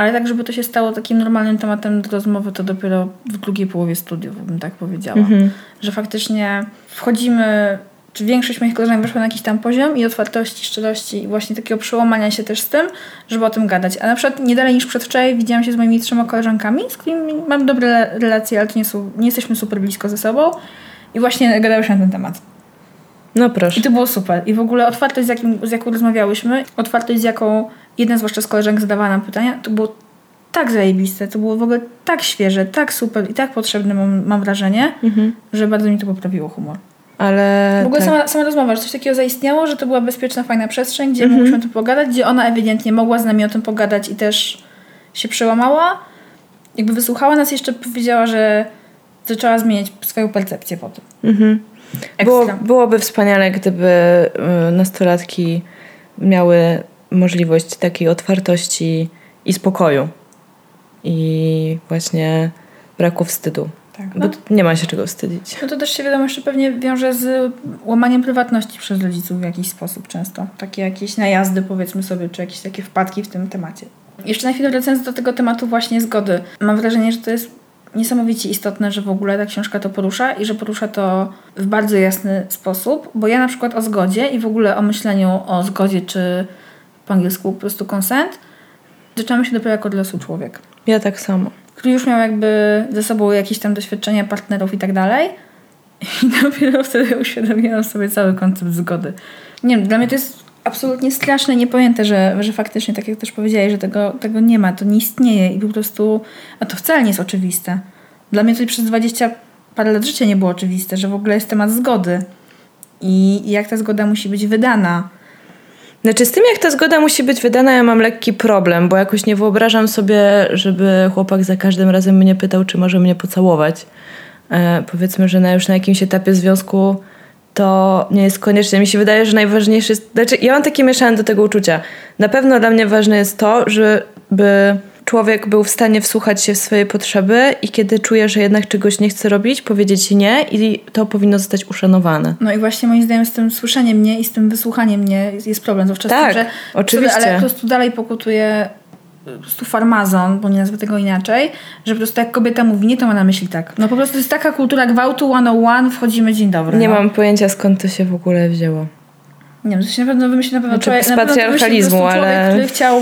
ale tak, żeby to się stało takim normalnym tematem do rozmowy, to dopiero w drugiej połowie studiów, bym tak powiedziała. Że faktycznie wchodzimy, czy większość moich koleżanek weszła na jakiś tam poziom i otwartości, szczerości i właśnie takiego przełamania się też z tym, żeby o tym gadać. A na przykład nie dalej niż przedwczoraj widziałam się z moimi trzema koleżankami, z którymi mam dobre relacje, ale nie, są, nie jesteśmy super blisko ze sobą i właśnie gadałyśmy na ten temat. No proszę. I to było super. I w ogóle otwartość, z, jakim, z jaką rozmawiałyśmy, otwartość, z jaką jedna zwłaszcza z koleżanek zadawała nam pytania, to było tak zajebiste, to było w ogóle tak świeże, tak super i tak potrzebne, mam, mam wrażenie, że bardzo mi to poprawiło humor. Ale W ogóle tak. sama, sama rozmowa, że coś takiego zaistniało, że to była bezpieczna, fajna przestrzeń, gdzie Mhm. mogliśmy o tym pogadać, gdzie ona ewidentnie mogła z nami o tym pogadać i też się przełamała. Jakby wysłuchała nas, jeszcze powiedziała, że zaczęła zmieniać swoją percepcję po tym. Mhm. Było, byłoby wspaniale, gdyby y, nastolatki miały możliwość takiej otwartości i spokoju. I właśnie braku wstydu. Tak, Bo no. t- nie ma się czego wstydzić. No to też się wiadomo, jeszcze pewnie wiąże z łamaniem prywatności przez rodziców w jakiś sposób często. Takie jakieś najazdy powiedzmy sobie, czy jakieś takie wpadki w tym temacie. Jeszcze na chwilę wracając do tego tematu właśnie zgody. Mam wrażenie, że to jest niesamowicie istotne, że w ogóle ta książka to porusza i że porusza to w bardzo jasny sposób, bo ja na przykład o zgodzie i w ogóle o myśleniu o zgodzie, czy po angielsku po prostu consent, zaczynamy się dopiero jako dorosły człowiek Ja tak samo. który już miał jakby ze sobą jakieś tam doświadczenia partnerów i tak dalej. I dopiero wtedy uświadomiłam sobie cały koncept zgody. Nie wiem, dla mnie to jest absolutnie straszne, niepojęte, że, że faktycznie, tak jak też powiedziałeś, że tego, tego nie ma, to nie istnieje i po prostu, a to wcale nie jest oczywiste. Dla mnie to przez 20 parę lat życia nie było oczywiste, że w ogóle jest temat zgody i jak ta zgoda musi być wydana. Znaczy z tym, jak ta zgoda musi być wydana, ja mam lekki problem, bo jakoś nie wyobrażam sobie, żeby chłopak za każdym razem mnie pytał, czy może mnie pocałować. E, powiedzmy, że na już na jakimś etapie związku to nie jest koniecznie. Mi się wydaje, że najważniejsze jest... Znaczy, ja mam takie mieszane do tego uczucia. Na pewno dla mnie ważne jest to, żeby człowiek był w stanie wsłuchać się w swoje potrzeby i kiedy czuje, że jednak czegoś nie chce robić, powiedzieć nie i to powinno zostać uszanowane. No i właśnie moim zdaniem z tym słyszeniem mnie i z tym wysłuchaniem mnie jest- problem. Zwłaszcza Tak, z tym, że oczywiście. Sorry, ale po prostu dalej pokutuje po prostu farmazon, bo nie nazwę tego inaczej, że po prostu jak kobieta mówi nie, to ma na myśli tak. No po prostu jest taka kultura gwałtu 101, wchodzimy dzień dobry. Nie no. mam pojęcia, skąd to się w ogóle wzięło. Nie wiem, to się na pewno wymyśli na pewno Znaczy, człowiek, z patriarchalizmu, człowiek, ale- który chciał...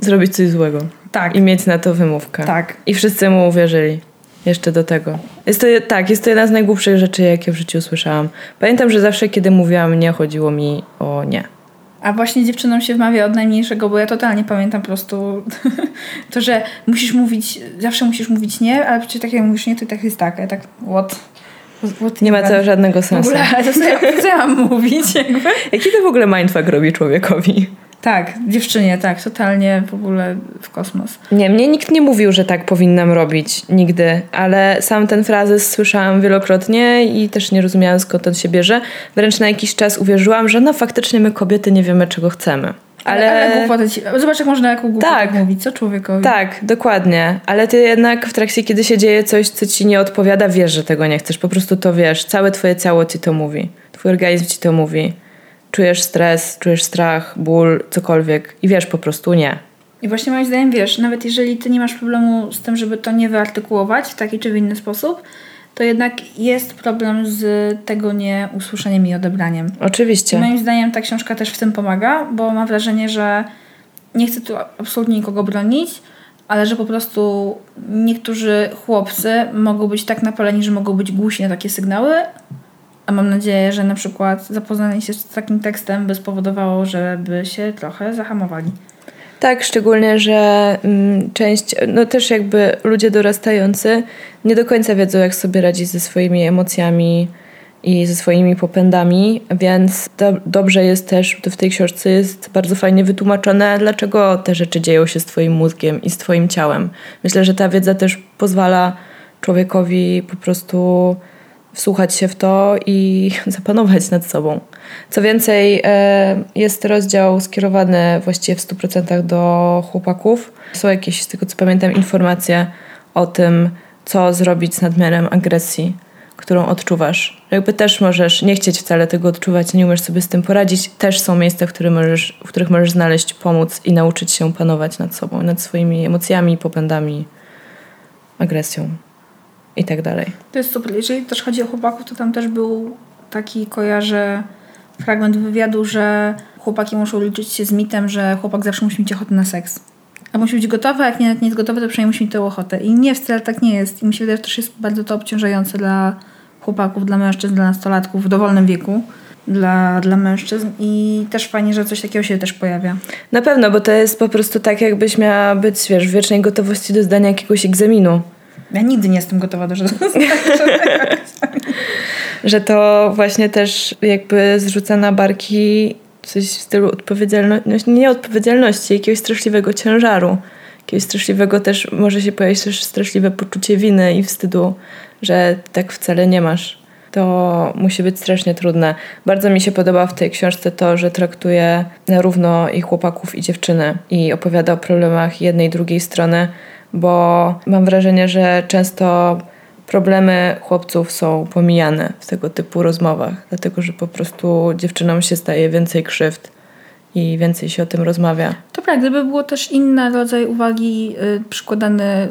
Zrobić coś złego. Tak. I mieć na to wymówkę. Tak. I wszyscy mu uwierzyli. Jeszcze do tego. Jest to, tak, jest to jedna z najgłupszych rzeczy, jakie w życiu słyszałam. Pamiętam, że zawsze, kiedy mówiłam nie, chodziło mi o nie. A właśnie dziewczynom się wmawia od najmniejszego, bo ja totalnie pamiętam po prostu to, że musisz mówić, zawsze musisz mówić nie, ale przecież tak jak mówisz nie, to i tak jest tak. Ja tak, what? What Nie ma to żadnego W sensu. ogóle, ale to co ja, co ja mam mówić jakby? Jaki to w ogóle mindfuck robi człowiekowi? Tak, dziewczynie, tak, totalnie w ogóle w kosmos. Nie, mnie nikt nie mówił, że tak powinnam robić nigdy, ale sam ten frazes słyszałam wielokrotnie i też nie rozumiałam skąd on się bierze. Wręcz na jakiś czas uwierzyłam, że no faktycznie my kobiety nie wiemy czego chcemy. Ale, Ale, ale ci... Zobacz, jak można jaką głupotę Tak. mówić, co człowiekowi? tak, dokładnie. Ale ty jednak w trakcie, kiedy się dzieje coś, co ci nie odpowiada, wiesz, że tego nie chcesz. Po prostu to wiesz. Całe twoje ciało ci to mówi. Twój organizm ci to mówi. Czujesz stres, czujesz strach, ból, cokolwiek i wiesz po prostu nie. I właśnie moim zdaniem, wiesz, nawet jeżeli ty nie masz problemu z tym, żeby to nie wyartykułować w taki czy w inny sposób, to jednak jest problem z tego nieusłyszeniem i odebraniem. I Oczywiście. moim zdaniem ta książka też w tym pomaga, bo mam wrażenie, że nie chcę tu absolutnie nikogo bronić, ale że po prostu niektórzy chłopcy mogą być tak napaleni, że mogą być głuśni na takie sygnały, a mam nadzieję, że na przykład zapoznanie się z takim tekstem by spowodowało, żeby się trochę zahamowali. Tak, szczególnie, że mm, część, no też jakby ludzie dorastający nie do końca wiedzą, jak sobie radzić ze swoimi emocjami i ze swoimi popędami, więc do, dobrze jest też, w tej książce jest bardzo fajnie wytłumaczone, dlaczego te rzeczy dzieją się z twoim mózgiem i z twoim ciałem. Myślę, że ta wiedza też pozwala człowiekowi po prostu wsłuchać się w to i zapanować nad sobą. Co więcej, e, jest rozdział skierowany właściwie w 100% do chłopaków. Są jakieś, z tego co pamiętam, informacje o tym, co zrobić z nadmiarem agresji, którą odczuwasz. Jakby też możesz nie chcieć wcale tego odczuwać, nie umiesz sobie z tym poradzić. Też są miejsca, w, których możesz, w których możesz znaleźć pomoc i nauczyć się panować nad sobą, nad swoimi emocjami, popędami, agresją i tak dalej. To jest super. Jeżeli też chodzi o chłopaków, to tam też był taki, kojarzę, fragment wywiadu, że chłopaki muszą liczyć się z mitem, że chłopak zawsze musi mieć ochotę na seks. A musi być gotowy, a jak nie, nie jest gotowy, to przynajmniej musi mieć tę ochotę. I nie, wcale tak nie jest. I mi się wydaje, że też jest bardzo to obciążające dla chłopaków, dla mężczyzn, dla nastolatków w dowolnym wieku. Dla, dla mężczyzn i też fajnie, że coś takiego się też pojawia. Na pewno, bo to jest po prostu tak, jakbyś miała być, wiesz, w wiecznej gotowości do zdania jakiegoś egzaminu. Ja nigdy nie jestem gotowa do żadnego Że to właśnie też jakby zrzuca na barki coś w stylu odpowiedzialności, nie odpowiedzialności, jakiegoś straszliwego ciężaru. Jakiegoś straszliwego też, może się pojawić też straszliwe poczucie winy i wstydu, że tak wcale nie masz. To musi być strasznie trudne. Bardzo mi się podoba w tej książce to, że traktuje na równo i chłopaków, i dziewczyny i opowiada o problemach jednej i drugiej strony, bo mam wrażenie, że często problemy chłopców są pomijane w tego typu rozmowach, dlatego że po prostu dziewczynom się staje więcej krzywd i więcej się o tym rozmawia. To prawda, gdyby było też inny rodzaj uwagi y, przykładany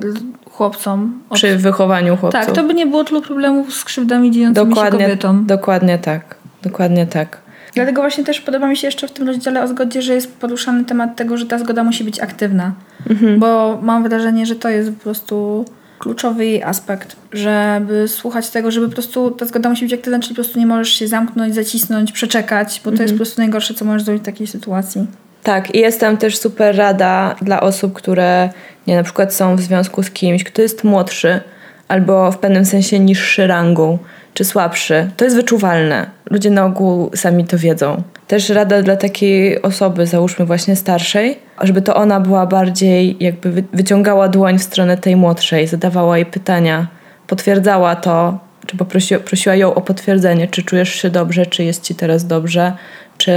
chłopcom. od- Przy wychowaniu chłopców. Tak, to by nie było tylu problemów z krzywdami dziejącymi się dokładnie, kobietom. dokładnie tak. Dokładnie tak. Dlatego właśnie też podoba mi się jeszcze w tym rozdziale o zgodzie, że jest poruszany temat tego, że ta zgoda musi być aktywna. Mhm. Bo mam wrażenie, że to jest po prostu kluczowy jej aspekt, żeby słuchać tego, żeby po prostu ta zgoda musi być aktywna, czyli po prostu nie możesz się zamknąć, zacisnąć, przeczekać, bo to Mhm. jest po prostu najgorsze, co możesz zrobić w takiej sytuacji. Tak, i jest tam też super rada dla osób, które nie, na przykład są w związku z kimś, kto jest młodszy albo w pewnym sensie niższy rangą czy słabszy. To jest wyczuwalne. Ludzie na ogół sami to wiedzą. Też rada dla takiej osoby, załóżmy właśnie starszej, żeby to ona była bardziej jakby wy- wyciągała dłoń w stronę tej młodszej, zadawała jej pytania, potwierdzała to, czy poprosiła prosiła ją o potwierdzenie, czy czujesz się dobrze, czy jest ci teraz dobrze, czy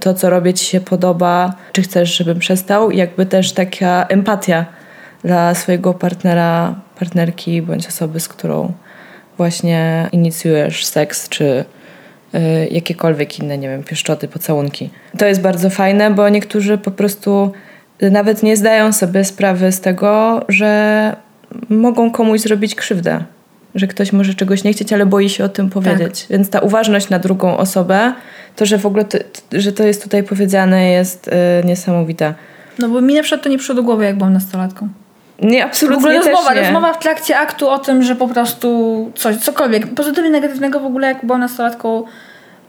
to, co robię, ci się podoba, czy chcesz, żebym przestał. Jakby też taka empatia dla swojego partnera, partnerki bądź osoby, z którą właśnie inicjujesz seks, czy y, jakiekolwiek inne, nie wiem, pieszczoty, pocałunki. To jest bardzo fajne, bo niektórzy po prostu nawet nie zdają sobie sprawy z tego, że mogą komuś zrobić krzywdę. Że ktoś może czegoś nie chcieć, ale boi się o tym powiedzieć. Więc ta uważność na drugą osobę, to, że w ogóle to, że to jest tutaj powiedziane, jest y, niesamowita. No bo mi na przykład to nie przyszło do głowy, jak byłam nastolatką. Nie, W absolutnie ogóle też rozmowa, nie. rozmowa w trakcie aktu o tym, że po prostu coś, cokolwiek. Pozytywnie, negatywnego w ogóle, jak byłam nastolatką,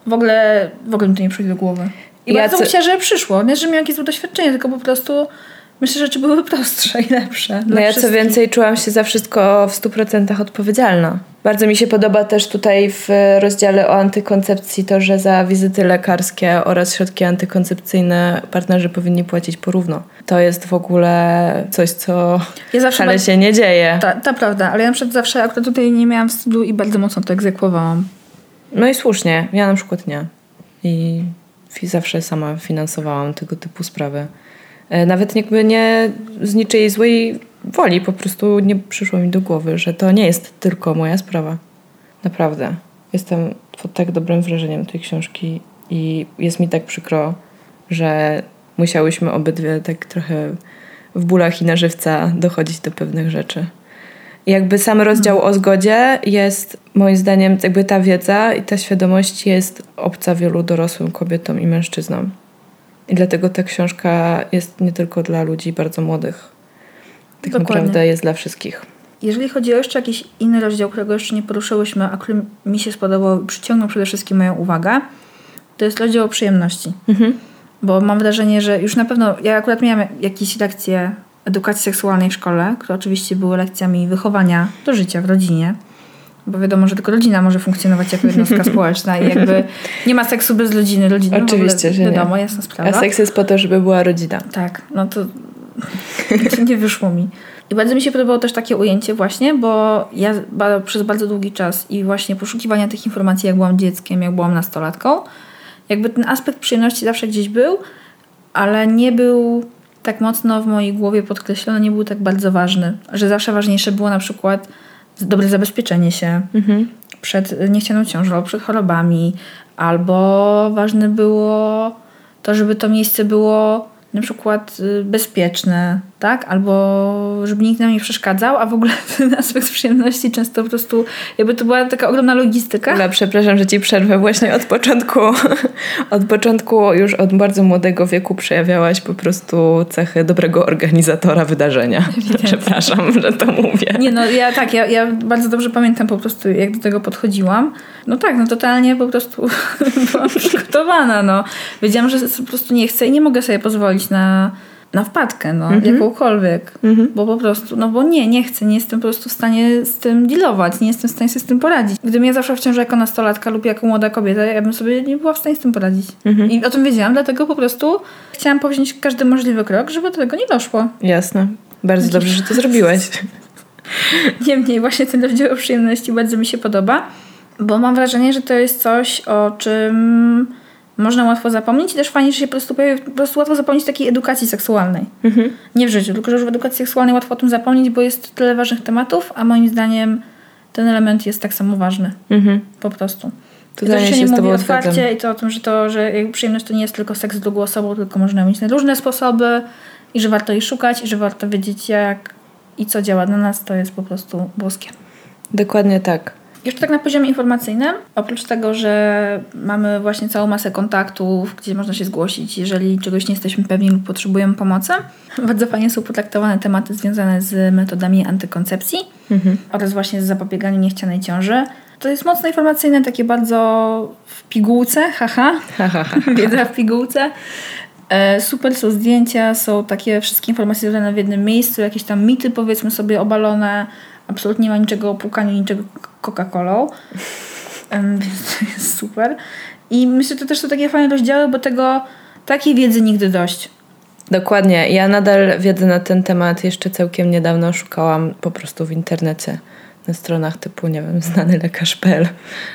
w ogóle, w ogóle mi to nie przychodzi do głowy. I Ja bardzo bym chciała, żeby przyszło. Nie, że miałam jakieś złe doświadczenie, tylko po prostu myślę, że rzeczy były prostsze i lepsze. No ja co więcej czułam się za wszystko w 100% odpowiedzialna. Bardzo mi się podoba też tutaj w rozdziale o antykoncepcji to, że za wizyty lekarskie oraz środki antykoncepcyjne partnerzy powinni płacić porówno. To jest w ogóle coś, co Ja wcale bardzo- się nie dzieje. Ta, ta prawda, ale ja na przykład zawsze akurat tutaj nie miałam wstydu i bardzo mocno to egzekwowałam. No i słusznie, ja na przykład nie. I zawsze sama finansowałam tego typu sprawy. E, Nawet jakby nie z niczyjej złej woli, po prostu nie przyszło mi do głowy, że to nie jest tylko moja sprawa. Naprawdę. Jestem pod tak dobrym wrażeniem tej książki i jest mi tak przykro, że musiałyśmy obydwie tak trochę w bólach i na żywca dochodzić do pewnych rzeczy. I jakby sam rozdział o zgodzie jest, moim zdaniem, jakby ta wiedza i ta świadomość jest obca wielu dorosłym kobietom i mężczyznom. I dlatego ta książka jest nie tylko dla ludzi bardzo młodych. Tak Dokładnie. naprawdę jest dla wszystkich. Jeżeli chodzi o jeszcze jakiś inny rozdział, którego jeszcze nie poruszyłyśmy, a który mi się spodobał przyciągnął przede wszystkim moją uwagę, to jest rozdział o przyjemności. Bo mam wrażenie, że już na pewno, ja akurat miałam jakieś lekcje edukacji seksualnej w szkole, które oczywiście były lekcjami wychowania do życia w rodzinie. Bo wiadomo, że tylko rodzina może funkcjonować jako jednostka społeczna i jakby nie ma seksu bez rodziny. rodziny Oczywiście, że nie. Wiadomo, jasna sprawa. A seks jest po to, żeby była rodzina. Tak, no to nie wyszło mi. I bardzo mi się podobało też takie ujęcie właśnie, bo ja przez bardzo długi czas i właśnie poszukiwania tych informacji, jak byłam dzieckiem, jak byłam nastolatką, jakby ten aspekt przyjemności zawsze gdzieś był, ale nie był tak mocno w mojej głowie podkreślony, nie był tak bardzo ważny, że zawsze ważniejsze było na przykład dobre zabezpieczenie się przed niechcianą ciążą, przed chorobami, albo ważne było to, żeby to miejsce było na przykład y, bezpieczne, tak? Albo żeby nikt nam nie przeszkadzał, a w ogóle ten aspekt przyjemności często po prostu, jakby to była taka ogromna logistyka. Ale przepraszam, że ci przerwę. Właśnie od początku, od początku, już od bardzo młodego wieku przejawiałaś po prostu cechy dobrego organizatora wydarzenia. Przepraszam, że to mówię. Nie no, ja tak, ja, ja bardzo dobrze pamiętam po prostu, jak do tego podchodziłam. No tak, no totalnie po prostu byłam przygotowana, no. Wiedziałam, że po prostu nie chcę i nie mogę sobie pozwolić na, na wpadkę, no, jakąkolwiek. Bo po prostu, no bo nie, nie chcę, nie jestem po prostu w stanie z tym dealować, nie jestem w stanie sobie z tym poradzić. Gdybym ja zaszła w ciąży jako nastolatka lub jako młoda kobieta, ja bym sobie nie była w stanie z tym poradzić. I o tym wiedziałam, dlatego po prostu chciałam powziąć każdy możliwy krok, żeby do tego nie doszło. Jasne. Bardzo dobrze, że to zrobiłaś. Niemniej właśnie ten rozdział przyjemności bardzo mi się podoba, bo mam wrażenie, że to jest coś, o czym można łatwo zapomnieć i też fajnie, że się po prostu pojawi, po prostu łatwo zapomnieć takiej edukacji seksualnej. Nie w życiu, tylko że już w edukacji seksualnej łatwo o tym zapomnieć, bo jest tyle ważnych tematów, a moim zdaniem ten element jest tak samo ważny. Mhm. Po prostu. To, Totalnie że się nie mówi otwarcie zgadzam. i to o tym, że to, że przyjemność to nie jest tylko seks z drugą osobą, tylko można mieć na różne sposoby i że warto jej szukać i że warto wiedzieć jak i co działa na nas, to jest po prostu boskie. Dokładnie tak. Jeszcze tak na poziomie informacyjnym, oprócz tego, że mamy właśnie całą masę kontaktów, gdzie można się zgłosić, jeżeli czegoś nie jesteśmy pewni lub potrzebujemy pomocy, bardzo fajnie są potraktowane tematy związane z metodami antykoncepcji oraz właśnie z zapobieganiem niechcianej ciąży. To jest mocno informacyjne, takie bardzo w pigułce, haha, Ha, ha, ha. wiedza w pigułce. E, Super są zdjęcia, są takie wszystkie informacje związane w jednym miejscu, jakieś tam mity powiedzmy sobie obalone. Absolutnie nie ma niczego o płukaniu, niczego Coca-Colą. Więc to jest super. I myślę, że to też są takie fajne rozdziały, bo tego takiej wiedzy nigdy dość. Dokładnie. Ja nadal wiedzę na ten temat jeszcze całkiem niedawno szukałam po prostu w internecie. Na stronach typu, nie wiem, znany lekarz.pl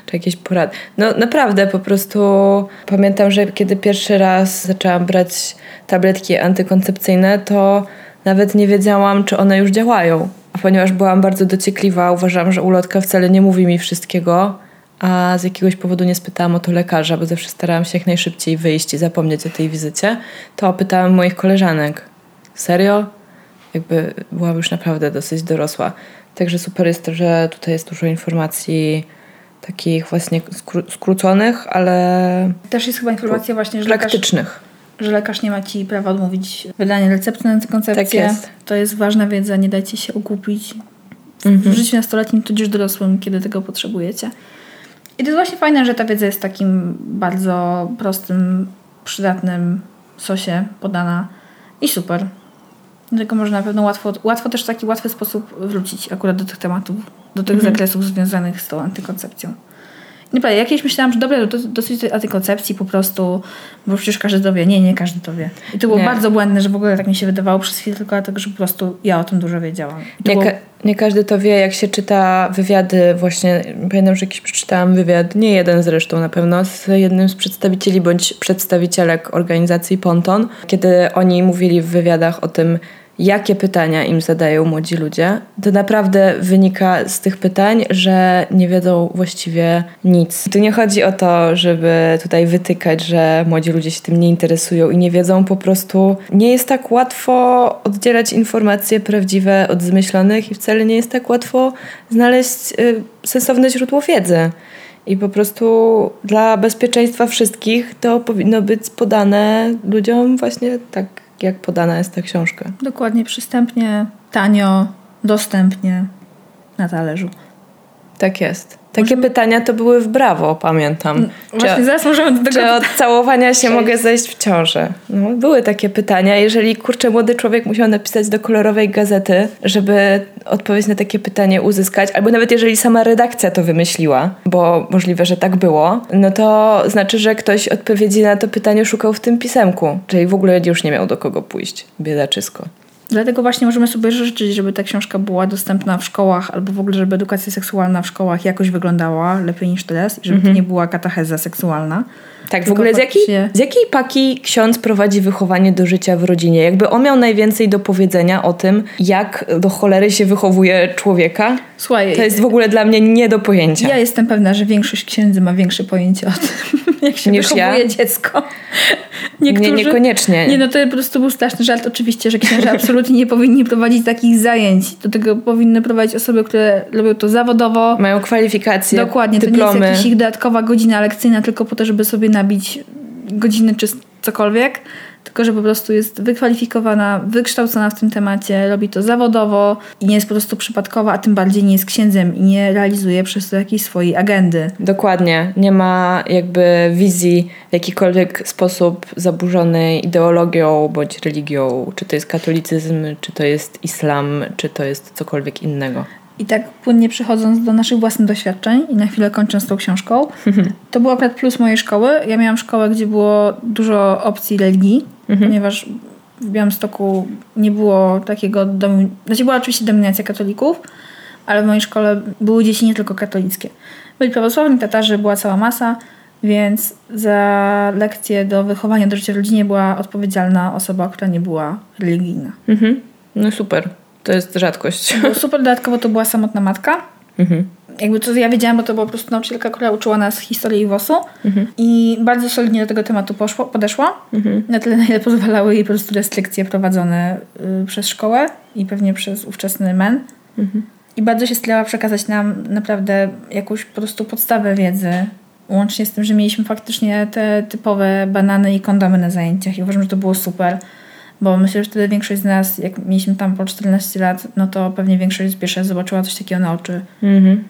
czy jakieś porady. No naprawdę po prostu pamiętam, że kiedy pierwszy raz zaczęłam brać tabletki antykoncepcyjne, to nawet nie wiedziałam, czy one już działają. A ponieważ byłam bardzo dociekliwa, uważam, że ulotka wcale nie mówi mi wszystkiego, a z jakiegoś powodu nie spytałam o to lekarza, bo zawsze starałam się jak najszybciej wyjść i zapomnieć o tej wizycie, to pytałam moich koleżanek. Serio? Jakby byłam już naprawdę dosyć dorosła. Także super jest to, że tutaj jest dużo informacji takich właśnie skró- skróconych, ale Też jest chyba informacja właśnie, że lekarz, praktycznych. Że lekarz nie ma ci prawa odmówić wydania recepty na antykoncepcję. Tak jest. To jest ważna wiedza, nie dajcie się ogłupić. w Mhm. życiu nastoletnim, tudzież dorosłym, kiedy tego potrzebujecie. I to jest właśnie fajne, że ta wiedza jest w takim bardzo prostym, przydatnym sosie podana i super. Dlatego można na pewno łatwo, łatwo też w taki łatwy sposób wrócić akurat do tych tematów, do tych Mhm. zakresów związanych z tą antykoncepcją. I Naprawdę, ja kiedyś myślałam, że dobra, to dosyć tej antykoncepcji po prostu, bo przecież każdy to wie. Nie, nie każdy to wie. I to było Nie. bardzo błędne, że w ogóle tak mi się wydawało przez chwilę, tylko dlatego, że po prostu ja o tym dużo wiedziałam. Nie, było... ka- nie każdy to wie, jak się czyta wywiady właśnie. Pamiętam, że jakiś przeczytałam wywiad, nie jeden zresztą na pewno, z jednym z przedstawicieli bądź przedstawicielek organizacji Ponton, kiedy oni mówili w wywiadach o tym, jakie pytania im zadają młodzi ludzie, to naprawdę wynika z tych pytań, że nie wiedzą właściwie nic. Tu nie chodzi o to, żeby tutaj wytykać, że młodzi ludzie się tym nie interesują i nie wiedzą, po prostu nie jest tak łatwo oddzielać informacje prawdziwe od zmyślonych i wcale nie jest tak łatwo znaleźć y, sensowne źródło wiedzy. I po prostu dla bezpieczeństwa wszystkich to powinno być podane ludziom właśnie tak, jak podana jest ta książka. Dokładnie, przystępnie, tanio, dostępnie, na talerzu. Tak jest. Takie pytania to były w brawo, pamiętam. Właśnie Czy, zaraz możemy do tego... czy od całowania się mogę zejść w ciążę? No, były takie pytania. Jeżeli kurczę młody człowiek musiał napisać do kolorowej gazety, żeby odpowiedź na takie pytanie uzyskać, albo nawet jeżeli sama redakcja to wymyśliła, bo możliwe, że tak było, no to znaczy, że ktoś odpowiedzi na to pytanie szukał w tym pisemku. Czyli w ogóle już nie miał do kogo pójść. Biedaczysko. Dlatego właśnie możemy sobie życzyć, żeby ta książka była dostępna w szkołach, albo w ogóle, żeby edukacja seksualna w szkołach jakoś wyglądała lepiej niż teraz i żeby to nie była katecheza seksualna. Tak, w ogóle z jakiej, z jakiej paki ksiądz prowadzi wychowanie do życia w rodzinie? Jakby on miał najwięcej do powiedzenia o tym, jak do cholery się wychowuje człowieka, Słuchaj, to jest w ogóle dla mnie nie do pojęcia. ja jestem pewna, że większość księdzy ma większe pojęcie o tym, jak się Niż ja? wychowuje dziecko. Nie, niekoniecznie. Nie, no to po prostu był straszny żart. Oczywiście, że księża absolutnie nie powinni prowadzić takich zajęć. Do tego powinny prowadzić osoby, które robią to zawodowo. Mają kwalifikacje, Dokładnie, to nie dyplomy. jest jakaś ich dodatkowa godzina lekcyjna tylko po to, żeby sobie nabić godziny czy cokolwiek, tylko że po prostu jest wykwalifikowana, wykształcona w tym temacie, robi to zawodowo i nie jest po prostu przypadkowa, a tym bardziej nie jest księdzem i nie realizuje przez to jakiejś swojej agendy. Dokładnie. Nie ma jakby wizji w jakikolwiek sposób zaburzonej ideologią bądź religią. Czy to jest katolicyzm, czy to jest islam, czy to jest cokolwiek innego. I tak płynnie przechodząc do naszych własnych doświadczeń i na chwilę kończąc tą książką, to był akurat plus mojej szkoły. Ja miałam szkołę, gdzie było dużo opcji religii, ponieważ w Białymstoku nie było takiego... Domin... Znaczy była oczywiście dominacja katolików, ale w mojej szkole były dzieci nie tylko katolickie. Byli prawosławni, Tatarzy, była cała masa, więc za lekcję do wychowania do życia w rodzinie była odpowiedzialna osoba, która nie była religijna. Mhm. No super. To jest rzadkość. Było super, dodatkowo to była samotna matka. Mhm. Jakby to ja wiedziałam, bo to była po prostu nauczycielka, która uczyła nas historii WOS-u i bardzo solidnie do tego tematu poszło, podeszła. Na tyle, na ile pozwalały jej po prostu restrykcje prowadzone y, przez szkołę i pewnie przez ówczesny MEN. I bardzo się starała przekazać nam naprawdę jakąś po prostu podstawę wiedzy. Łącznie z tym, że mieliśmy faktycznie te typowe banany i kondomy na zajęciach i uważam, że to było super. Bo myślę, że wtedy większość z nas, jak mieliśmy tam po 14 lat, no to pewnie większość z pierwsza zobaczyła coś takiego na oczy. Mhm.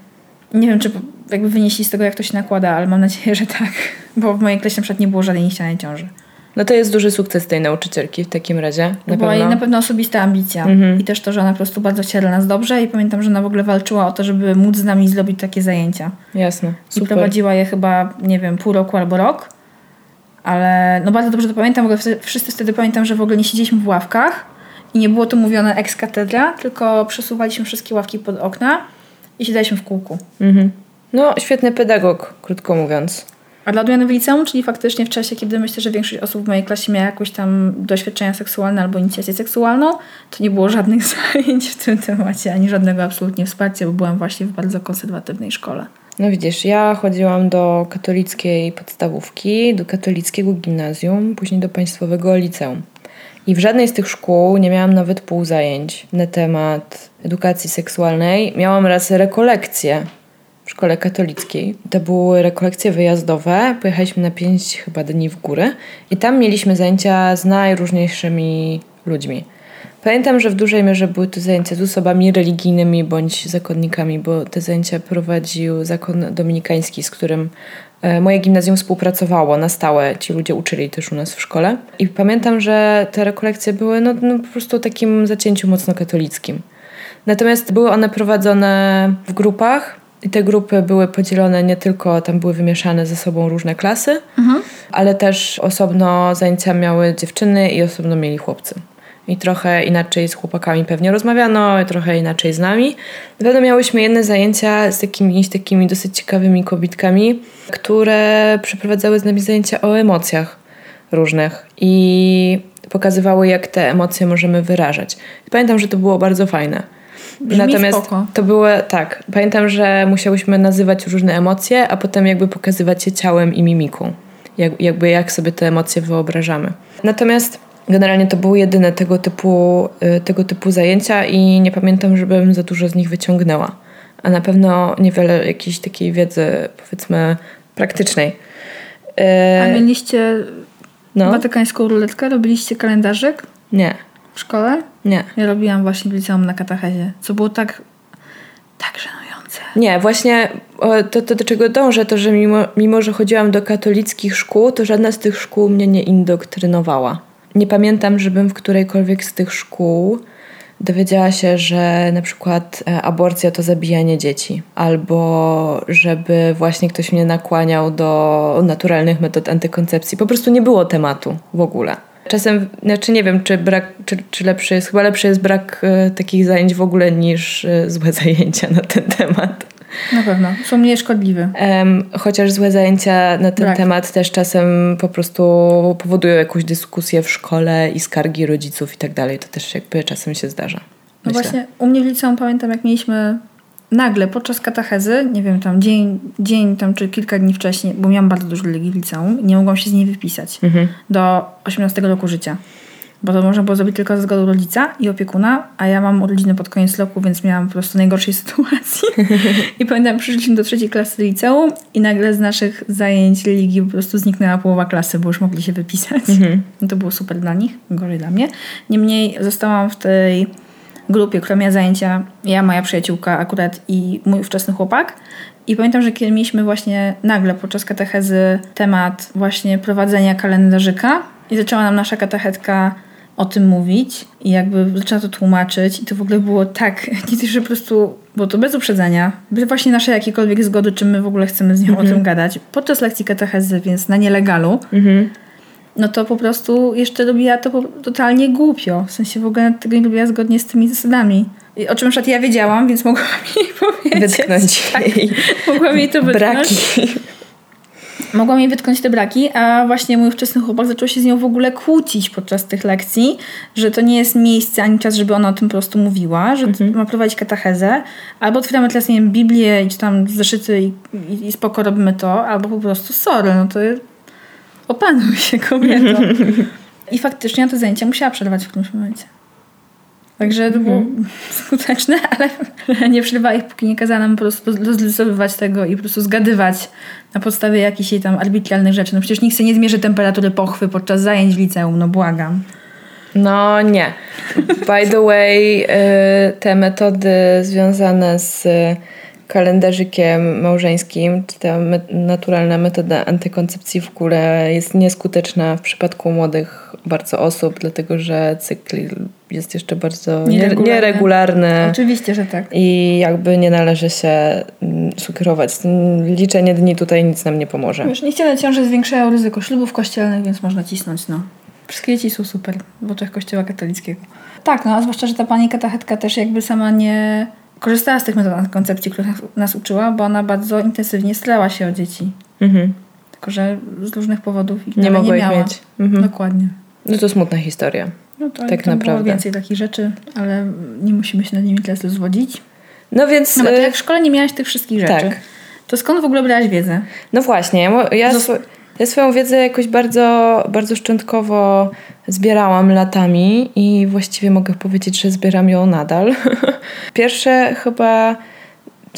Nie wiem, czy jakby wynieśli z tego, jak to się nakłada, ale mam nadzieję, że tak. Bo w mojej klasie na przykład nie było żadnej niechcianej ciąży. No to jest duży sukces tej nauczycielki w takim razie. To Na była jej pewno. na pewno osobista ambicja. Mhm. I też to, że ona po prostu bardzo chciała dla nas dobrze i pamiętam, że ona w ogóle walczyła o to, żeby móc z nami zrobić takie zajęcia. Jasne. I Super. prowadziła je chyba, nie wiem, pół roku albo rok. Ale no bardzo dobrze to pamiętam, bo wszyscy wtedy pamiętam, że w ogóle nie siedzieliśmy w ławkach i nie było to mówione ex cathedra, tylko przesuwaliśmy wszystkie ławki pod okna i siadaliśmy w kółku. Mhm. No, świetny pedagog, krótko mówiąc. A dla odmiany w liceum, czyli faktycznie w czasie, kiedy myślę, że większość osób w mojej klasie miała jakieś tam doświadczenia seksualne albo inicjację seksualną, to nie było żadnych zajęć w tym temacie, ani żadnego absolutnie wsparcia, bo byłam właśnie w bardzo konserwatywnej szkole. No widzisz, ja chodziłam do katolickiej podstawówki, do katolickiego gimnazjum, później do państwowego liceum. I w żadnej z tych szkół nie miałam nawet pół zajęć na temat edukacji seksualnej. Miałam raz rekolekcje w szkole katolickiej. To były rekolekcje wyjazdowe. Pojechaliśmy na pięć chyba dni w górę i tam mieliśmy zajęcia z najróżniejszymi ludźmi. Pamiętam, że w dużej mierze były to zajęcia z osobami religijnymi bądź zakonnikami, bo te zajęcia prowadził zakon dominikański, z którym E, Moje gimnazjum współpracowało na stałe, ci ludzie uczyli też u nas w szkole. I pamiętam, że te rekolekcje były no, no, po prostu takim zacięciu mocno katolickim. Natomiast były one prowadzone w grupach i te grupy były podzielone nie tylko, tam były wymieszane ze sobą różne klasy, ale też osobno zajęcia miały dziewczyny i osobno mieli chłopcy. I trochę inaczej z chłopakami pewnie rozmawiano, i trochę inaczej z nami. Na pewno miałyśmy jedne zajęcia z jakimiś takimi dosyć ciekawymi kobitkami, które przeprowadzały z nami zajęcia o emocjach różnych i pokazywały, jak te emocje możemy wyrażać. Pamiętam, że to było bardzo fajne. Brzmi spoko. to było tak. Pamiętam, że musiałyśmy nazywać różne emocje, a potem jakby pokazywać je ciałem i mimiką. Jak, jakby jak sobie te emocje wyobrażamy. Natomiast generalnie to były jedyne tego typu, y, tego typu zajęcia i nie pamiętam, żebym za dużo z nich wyciągnęła. A na pewno niewiele jakiejś takiej wiedzy, powiedzmy, praktycznej. A Y, mieliście no, watykańską ruletkę? Robiliście kalendarzyk nie, w szkole? nie. Ja robiłam właśnie w liceum na katechezie, co było tak, tak żenujące. Nie, właśnie to, to do czego dążę, to że mimo, mimo, że chodziłam do katolickich szkół, to żadna z tych szkół mnie nie indoktrynowała. Nie pamiętam, żebym w którejkolwiek z tych szkół dowiedziała się, że na przykład e, aborcja to zabijanie dzieci, albo żeby właśnie ktoś mnie nakłaniał do naturalnych metod antykoncepcji. Po prostu nie było tematu w ogóle. Czasem, znaczy nie wiem, czy, brak, czy, czy lepszy jest, chyba lepszy jest brak e, takich zajęć w ogóle niż e, złe zajęcia na ten temat. Na pewno. Są mniej szkodliwe. Em, chociaż złe zajęcia na ten Brak. temat też czasem po prostu powodują jakąś dyskusję w szkole i skargi rodziców i tak dalej. To też jakby czasem się zdarza. No myślę. właśnie, u mnie w liceum pamiętam, jak mieliśmy nagle podczas katechezy, nie wiem, tam dzień, dzień tam czy kilka dni wcześniej, bo miałam bardzo dużo religii w liceum nie mogłam się z niej wypisać Mhm. do 18 roku życia. Bo to można było zrobić tylko ze zgodą rodzica i opiekuna, a ja mam urodziny pod koniec roku, więc miałam po prostu najgorszej sytuacji. I pamiętam, przyszliśmy do trzeciej klasy liceum i nagle z naszych zajęć religii po prostu zniknęła połowa klasy, bo już mogli się wypisać. No to było super dla nich, gorzej dla mnie. Niemniej zostałam w tej grupie, która miała zajęcia, ja, moja przyjaciółka akurat i mój ówczesny chłopak. I pamiętam, że kiedy mieliśmy właśnie nagle podczas katechezy temat właśnie prowadzenia kalendarzyka i zaczęła nam nasza katechetka o tym mówić i jakby zaczęła to tłumaczyć i to w ogóle było tak, że po prostu było to bez uprzedzenia, bez właśnie naszej jakiejkolwiek zgody, czy my w ogóle chcemy z nią o tym gadać, podczas lekcji katechezy, więc na nielegalu, no to po prostu jeszcze robiła to totalnie głupio. W sensie w ogóle tego nie robiła zgodnie z tymi zasadami. O czym na przykład ja wiedziałam, więc mogłam jej powiedzieć. Wytknąć Tak, jej mogłam jej to wytknąć. braki. Mogłam jej wytknąć te braki, a właśnie mój wczesny chłopak zaczął się z nią w ogóle kłócić podczas tych lekcji, że to nie jest miejsce ani czas, żeby ona o tym po prostu mówiła, że ma prowadzić katechezę, albo otwieramy teraz, nie wiem, Biblię i czy tam zeszyty i, i, i spoko robimy to, albo po prostu sorry, no to opanuj się kobieto. I faktycznie na te zajęcia musiała przerwać w którymś momencie. Także to było skuteczne, ale nie przerwała ich, póki nie kazała nam po prostu rozrysowywać tego i po prostu zgadywać na podstawie jakichś jej tam arbitralnych rzeczy. No przecież nikt sobie nie zmierzy temperatury pochwy podczas zajęć w liceum, no błagam. No nie. By the way, y, te metody związane z kalendarzykiem małżeńskim, czy ta naturalna metoda antykoncepcji w ogóle jest nieskuteczna w przypadku młodych bardzo osób, dlatego że cykl jest jeszcze bardzo nie- Nieregularny. nieregularny. Oczywiście, że tak. I jakby nie należy się mm, sugerować. Liczenie dni tutaj nic nam nie pomoże. Wiesz, niechciane ciąże zwiększają ryzyko ślubów kościelnych, więc można cisnąć, no. Wszystkie dzieci są super w oczach kościoła katolickiego. Tak, no a zwłaszcza, że ta pani katechetka też jakby sama nie korzystała z tych metod antykoncepcji, których nas, uczyła, bo ona bardzo intensywnie starała się o dzieci. Mhm. Tylko, że z różnych powodów Nie mogła nie miała. mieć. Mhm. Dokładnie. No to smutna historia. No to Tak naprawdę. więcej takich rzeczy, ale nie musimy się nad nimi teraz rozwodzić. No więc. No, to y, jak w szkole nie miałaś tych wszystkich rzeczy, tak. to skąd w ogóle brałaś wiedzę? No właśnie, ja, swo- ja swoją wiedzę jakoś bardzo, bardzo szczątkowo zbierałam latami i właściwie mogę powiedzieć, że zbieram ją nadal. Pierwsze chyba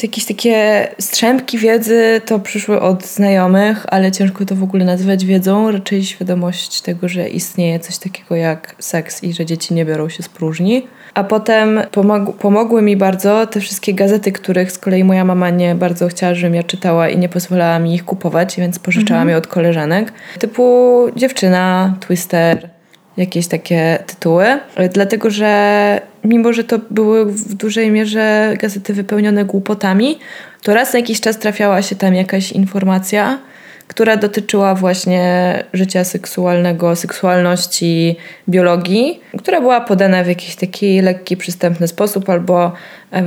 Jakieś takie strzępki wiedzy to przyszły od znajomych, ale ciężko to w ogóle nazwać wiedzą. Raczej świadomość tego, że istnieje coś takiego jak seks i że dzieci nie biorą się z próżni. A potem pomog- pomogły mi bardzo te wszystkie gazety, których z kolei moja mama nie bardzo chciała, żebym ja czytała i nie pozwalała mi ich kupować, więc pożyczałam je od koleżanek. Typu Dziewczyna, Twister, jakieś takie tytuły. Dlatego, że mimo, że to były w dużej mierze gazety wypełnione głupotami, to raz na jakiś czas trafiała się tam jakaś informacja, która dotyczyła właśnie życia seksualnego, seksualności, biologii, która była podana w jakiś taki lekki, przystępny sposób, albo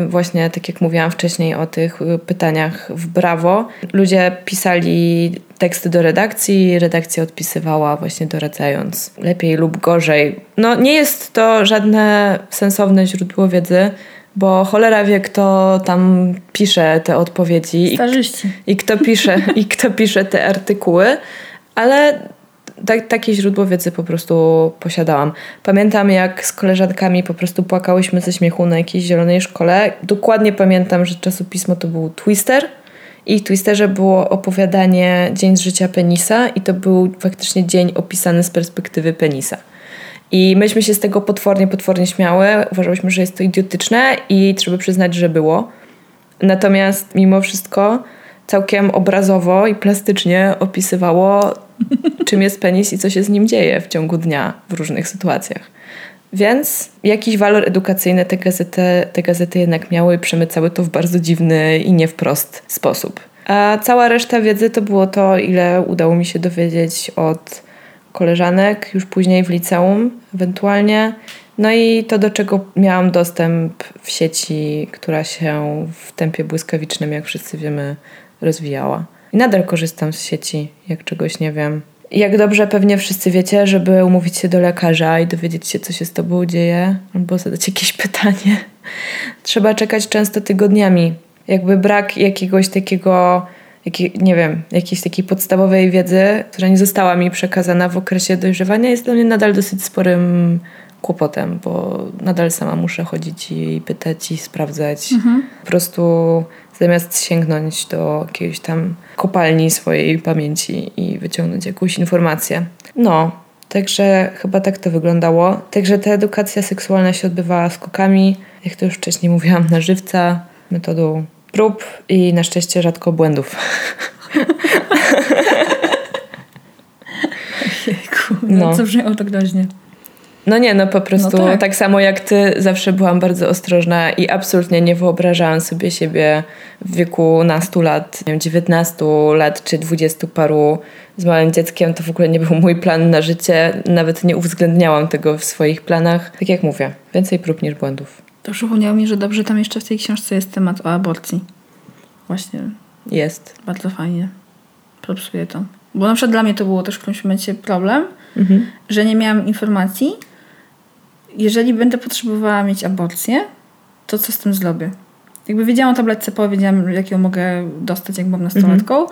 właśnie, tak jak mówiłam wcześniej o tych y, pytaniach w brawo, ludzie pisali teksty do redakcji, redakcja odpisywała właśnie doradzając lepiej lub gorzej. No nie jest to żadne sensowne źródło wiedzy, bo cholera wie, kto tam pisze te odpowiedzi i Starzyści. i kto pisze, i kto pisze te artykuły, ale tak, takie źródło wiedzy po prostu posiadałam. Pamiętam, jak z koleżankami po prostu płakałyśmy ze śmiechu na jakiejś zielonej szkole. Dokładnie pamiętam, że czasopismo to był Twister i w Twisterze było opowiadanie Dzień z życia penisa i to był faktycznie dzień opisany z perspektywy penisa. I myśmy się z tego potwornie, potwornie śmiały. Uważałyśmy, że jest to idiotyczne i trzeba przyznać, że było. Natomiast mimo wszystko całkiem obrazowo i plastycznie opisywało, czym jest penis i co się z nim dzieje w ciągu dnia w różnych sytuacjach. Więc jakiś walor edukacyjny te gazety, te gazety jednak miały i przemycały to w bardzo dziwny i nie wprost sposób. A cała reszta wiedzy to było to, ile udało mi się dowiedzieć od koleżanek, już później w liceum ewentualnie. No i to, do czego miałam dostęp w sieci, która się w tempie błyskawicznym, jak wszyscy wiemy, rozwijała. I nadal korzystam z sieci, jak czegoś nie wiem. Jak dobrze pewnie wszyscy wiecie, żeby umówić się do lekarza i dowiedzieć się, co się z tobą dzieje, albo zadać jakieś pytanie, trzeba czekać często tygodniami. Jakby brak jakiegoś takiego, jakie, nie wiem, jakiejś takiej podstawowej wiedzy, która nie została mi przekazana w okresie dojrzewania, jest dla mnie nadal dosyć sporym kłopotem, bo nadal sama muszę chodzić i pytać i sprawdzać. Po prostu zamiast sięgnąć do jakiejś tam kopalni swojej pamięci i wyciągnąć jakąś informację. No, także chyba tak to wyglądało. Także ta edukacja seksualna się odbywała skokami, jak to już wcześniej mówiłam, na żywca, metodą prób i na szczęście rzadko błędów. Jejku, No. no. co brzmiało tak groźnie. No nie, no po prostu No tak. tak. samo jak ty, zawsze byłam bardzo ostrożna i absolutnie nie wyobrażałam sobie siebie w wieku nastu lat, nie wiem, 19 lat czy 20 paru z małym dzieckiem. To w ogóle nie był mój plan na życie. Nawet nie uwzględniałam tego w swoich planach. Tak jak mówię, więcej prób niż błędów. To przypomniało mi, że dobrze tam jeszcze w tej książce jest temat o aborcji. Właśnie, Jest. bardzo fajnie. Propsuję to. Bo na przykład dla mnie to było też w którymś momencie problem, Mhm. że nie miałam informacji. Jeżeli będę potrzebowała mieć aborcję, to co z tym zrobię? Jakby wiedziałam o tabletce PO, wiedziałam jak ją mogę dostać, jak byłam nastolatką,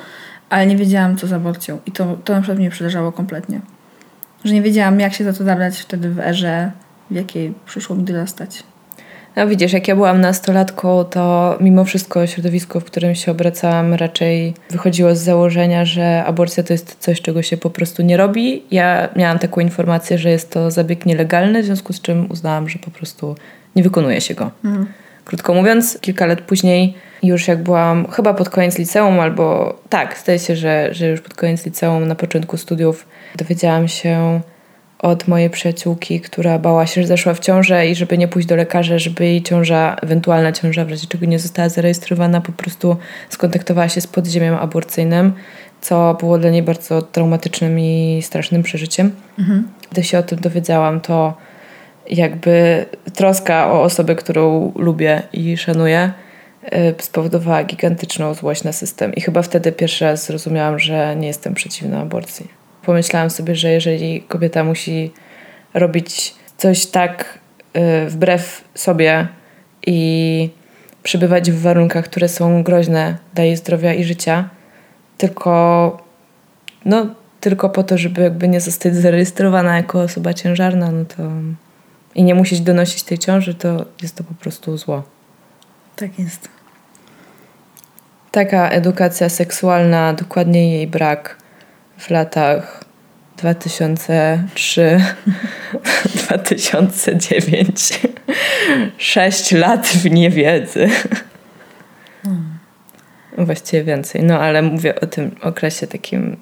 ale nie wiedziałam co z aborcją. I to, to na przykład mnie przerażało kompletnie. Że nie wiedziałam jak się za to zabrać wtedy w erze, w jakiej przyszło mi dorastać. No widzisz, jak ja byłam nastolatką, to mimo wszystko środowisko, w którym się obracałam, raczej wychodziło z założenia, że aborcja to jest coś, czego się po prostu nie robi. Ja miałam taką informację, że jest to zabieg nielegalny, w związku z czym uznałam, że po prostu nie wykonuje się go. Krótko mówiąc, kilka lat później, już jak byłam chyba pod koniec liceum, albo tak, zdaje się, że, że już pod koniec liceum, na początku studiów, dowiedziałam się od mojej przyjaciółki, która bała się, że zaszła w ciążę i żeby nie pójść do lekarza, żeby jej ciąża, ewentualna ciąża, w razie czego nie została zarejestrowana, po prostu skontaktowała się z podziemiem aborcyjnym, co było dla niej bardzo traumatycznym i strasznym przeżyciem. Gdy się o tym dowiedziałam, to jakby troska o osobę, którą lubię i szanuję, y, spowodowała gigantyczną złość na system. I chyba wtedy pierwszy raz zrozumiałam, że nie jestem przeciwna aborcji. Pomyślałam sobie, że jeżeli kobieta musi robić coś tak y, wbrew sobie i przebywać w warunkach, które są groźne dla jej zdrowia i życia, tylko no, tylko po to, żeby jakby nie zostać zarejestrowana jako osoba ciężarna, no to i nie musieć donosić tej ciąży, to jest to po prostu zło. Tak jest. taka edukacja seksualna, dokładnie jej brak w latach 2003 2009 6 lat w niewiedzy właściwie więcej no ale mówię o tym okresie takim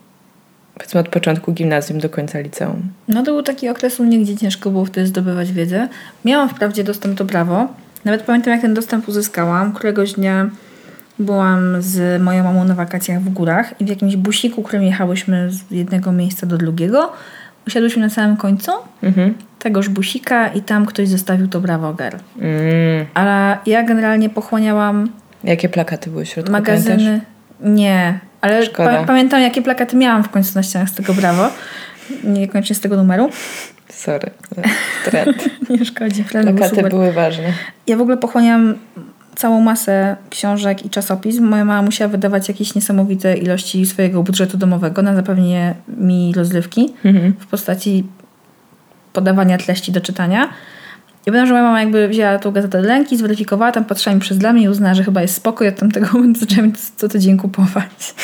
powiedzmy od początku gimnazjum do końca liceum No to był taki okres u mnie, gdzie ciężko było wtedy zdobywać wiedzę. Miałam wprawdzie dostęp do prawo. Nawet pamiętam, jak ten dostęp uzyskałam. Któregoś dnia byłam z moją mamą na wakacjach w górach i w jakimś busiku, którym jechałyśmy z jednego miejsca do drugiego, usiadłyśmy na samym końcu mhm. tegoż busika i tam ktoś zostawił to Bravo Girl. mm. Ale ja generalnie pochłaniałam jakie plakaty były w środku pamiętasz? magazyny. Nie, ale pa- pamiętam, jakie plakaty miałam w końcu na ścianach z tego Bravo. Niekoniecznie z tego numeru. sorry trend Nie szkodzi. Plakaty były ważne Ja w ogóle pochłaniałam całą masę książek i czasopism. Moja mama musiała wydawać jakieś niesamowite ilości swojego budżetu domowego na zapewnienie mi rozrywki mhm. w postaci podawania treści do czytania. I pamiętam, że moja mama jakby wzięła tą gazetę do ręki, zweryfikowała, tam patrzyła mi przez dla mnie i uznała, że chyba jest spokój, od tamtego momentu zaczęłam co tydzień kupować.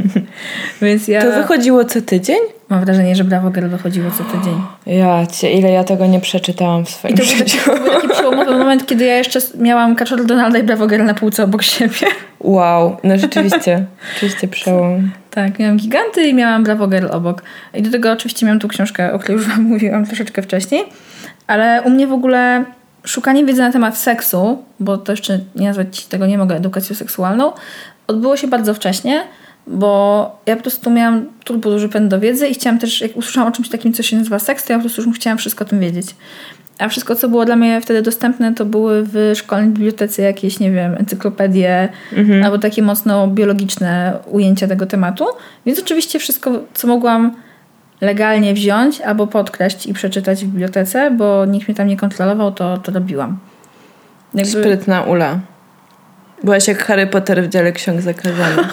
Więc ja to wychodziło co tydzień? mam wrażenie, że Bravo Girl wychodziło co tydzień. Ja cię, ile ja tego nie przeczytałam w I swoim to był, taki, życiu. to był taki przełomowy moment, kiedy ja jeszcze miałam Kaczor Donalda i Bravo Girl na półce obok siebie. Wow, no rzeczywiście, rzeczywiście przełom. Tak, miałam giganty i miałam Bravo Girl obok. I do tego oczywiście miałam tu książkę, o której już wam mówiłam troszeczkę wcześniej. Ale u mnie w ogóle szukanie wiedzy na temat seksu, bo to jeszcze nie nazwać tego nie mogę edukacją seksualną, odbyło się bardzo wcześnie, bo ja po prostu miałam turbo duży pęd do wiedzy i chciałam też, jak usłyszałam o czymś takim, co się nazywa seks, to ja po prostu już chciałam wszystko o tym wiedzieć. A wszystko, co było dla mnie wtedy dostępne, to były w szkolnej bibliotece jakieś, nie wiem, encyklopedie albo takie mocno biologiczne ujęcia tego tematu. Więc oczywiście wszystko, co mogłam legalnie wziąć albo podkreślić i przeczytać w bibliotece, bo nikt mnie tam nie kontrolował, to, to robiłam. Jakby, Sprytna Ula. Byłaś jak Harry Potter w dziale ksiąg zakazanych.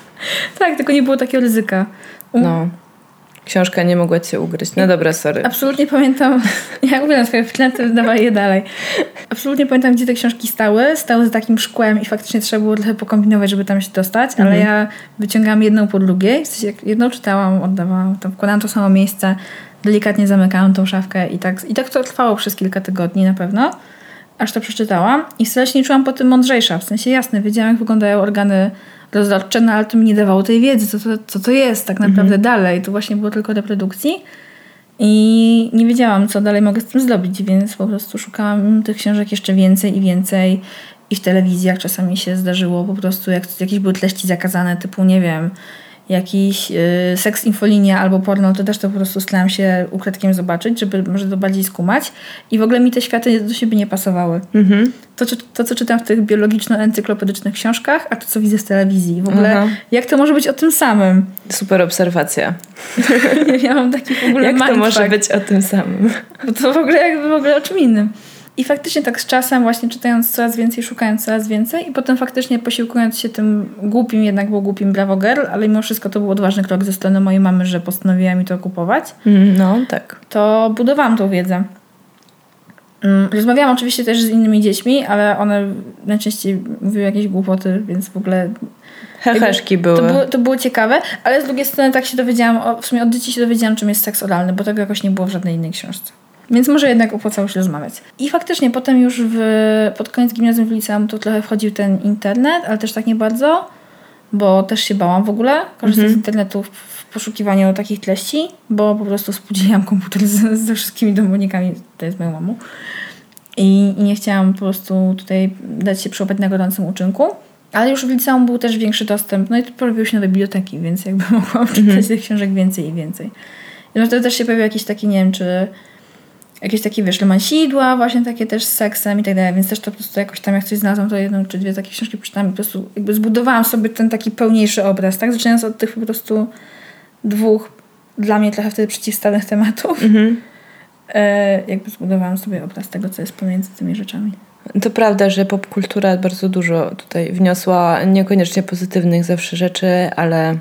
tak, tylko nie było takiego ryzyka. No. Książka nie mogła cię ugryźć. No dobra, sorry. Absolutnie pamiętam, ja uwielbiam swoje wklęty, dawaj je dalej. Absolutnie pamiętam, gdzie te książki stały. Stały z takim szkłem i faktycznie trzeba było trochę pokombinować, żeby tam się dostać, ale ja wyciągałam jedną po drugiej. W sensie jedną czytałam, oddawałam, tam wkładałam to samo miejsce, delikatnie zamykałam tą szafkę i tak, i tak to trwało przez kilka tygodni na pewno, aż to przeczytałam i strasznie czułam po tym mądrzejsza. W sensie jasne, wiedziałam jak wyglądają organy rozrodcze, no ale to mi nie dawało tej wiedzy, co to, co to jest tak naprawdę dalej. To właśnie było tylko reprodukcji. I nie wiedziałam, co dalej mogę z tym zrobić, więc po prostu szukałam tych książek jeszcze więcej i więcej. I w telewizjach czasami się zdarzyło po prostu, jak jakieś były treści zakazane, typu, nie wiem, jakiś y, seks infolinia albo porno, to też to po prostu starałam się ukradkiem zobaczyć, żeby może to bardziej skumać. I w ogóle mi te światy do siebie nie pasowały. Mhm. To, to, co czytam w tych biologiczno-encyklopedycznych książkach, a to, co widzę z telewizji. W ogóle, Aha. jak to może być o tym samym? Super obserwacja. ja mam taki w ogóle Jak to może być o tym samym? Bo to w ogóle jakby w ogóle o czym innym. I faktycznie tak z czasem, właśnie czytając coraz więcej, szukając coraz więcej i potem faktycznie posiłkując się tym głupim, jednak było głupim Bravo Girl, ale mimo wszystko to był odważny krok ze strony mojej mamy, że postanowiła mi to kupować, Mm, No, tak. to budowałam tą wiedzę. Mm, Rozmawiałam oczywiście też z innymi dziećmi, ale one najczęściej mówiły jakieś głupoty, więc w ogóle Heheszki były. to było, to było ciekawe, ale z drugiej strony tak się dowiedziałam, w sumie od dzieci się dowiedziałam, czym jest seks oralny, bo tego jakoś nie było w żadnej innej książce. Więc może jednak opłacało się rozmawiać. I faktycznie potem już w, pod koniec gimnazjum w liceum to trochę wchodził ten internet, ale też tak nie bardzo, bo też się bałam w ogóle korzystać z internetu w, poszukiwaniu takich treści, bo po prostu spóźniłam komputer ze, ze wszystkimi domownikami, to jest moją mamą. I, I nie chciałam po prostu tutaj dać się przyłapać na gorącym uczynku. Ale już w liceum był też większy dostęp. No i tu pojawiły się nowe biblioteki, więc jakby mogłam czytać tych książek więcej i więcej. I wtedy też się pojawiły jakieś takie, nie wiem, czy jakieś takie, wiesz, lemansidła, właśnie takie też z seksem i tak dalej, więc też to po prostu jakoś tam, jak coś znalazłam, to jedną czy dwie takie książki przeczytałam i po prostu jakby zbudowałam sobie ten taki pełniejszy obraz, tak? Zaczynając od tych po prostu dwóch dla mnie trochę wtedy przeciwstawnych tematów. Mhm. E, jakby zbudowałam sobie obraz tego, co jest pomiędzy tymi rzeczami. To prawda, że popkultura bardzo dużo tutaj wniosła, niekoniecznie pozytywnych zawsze rzeczy, ale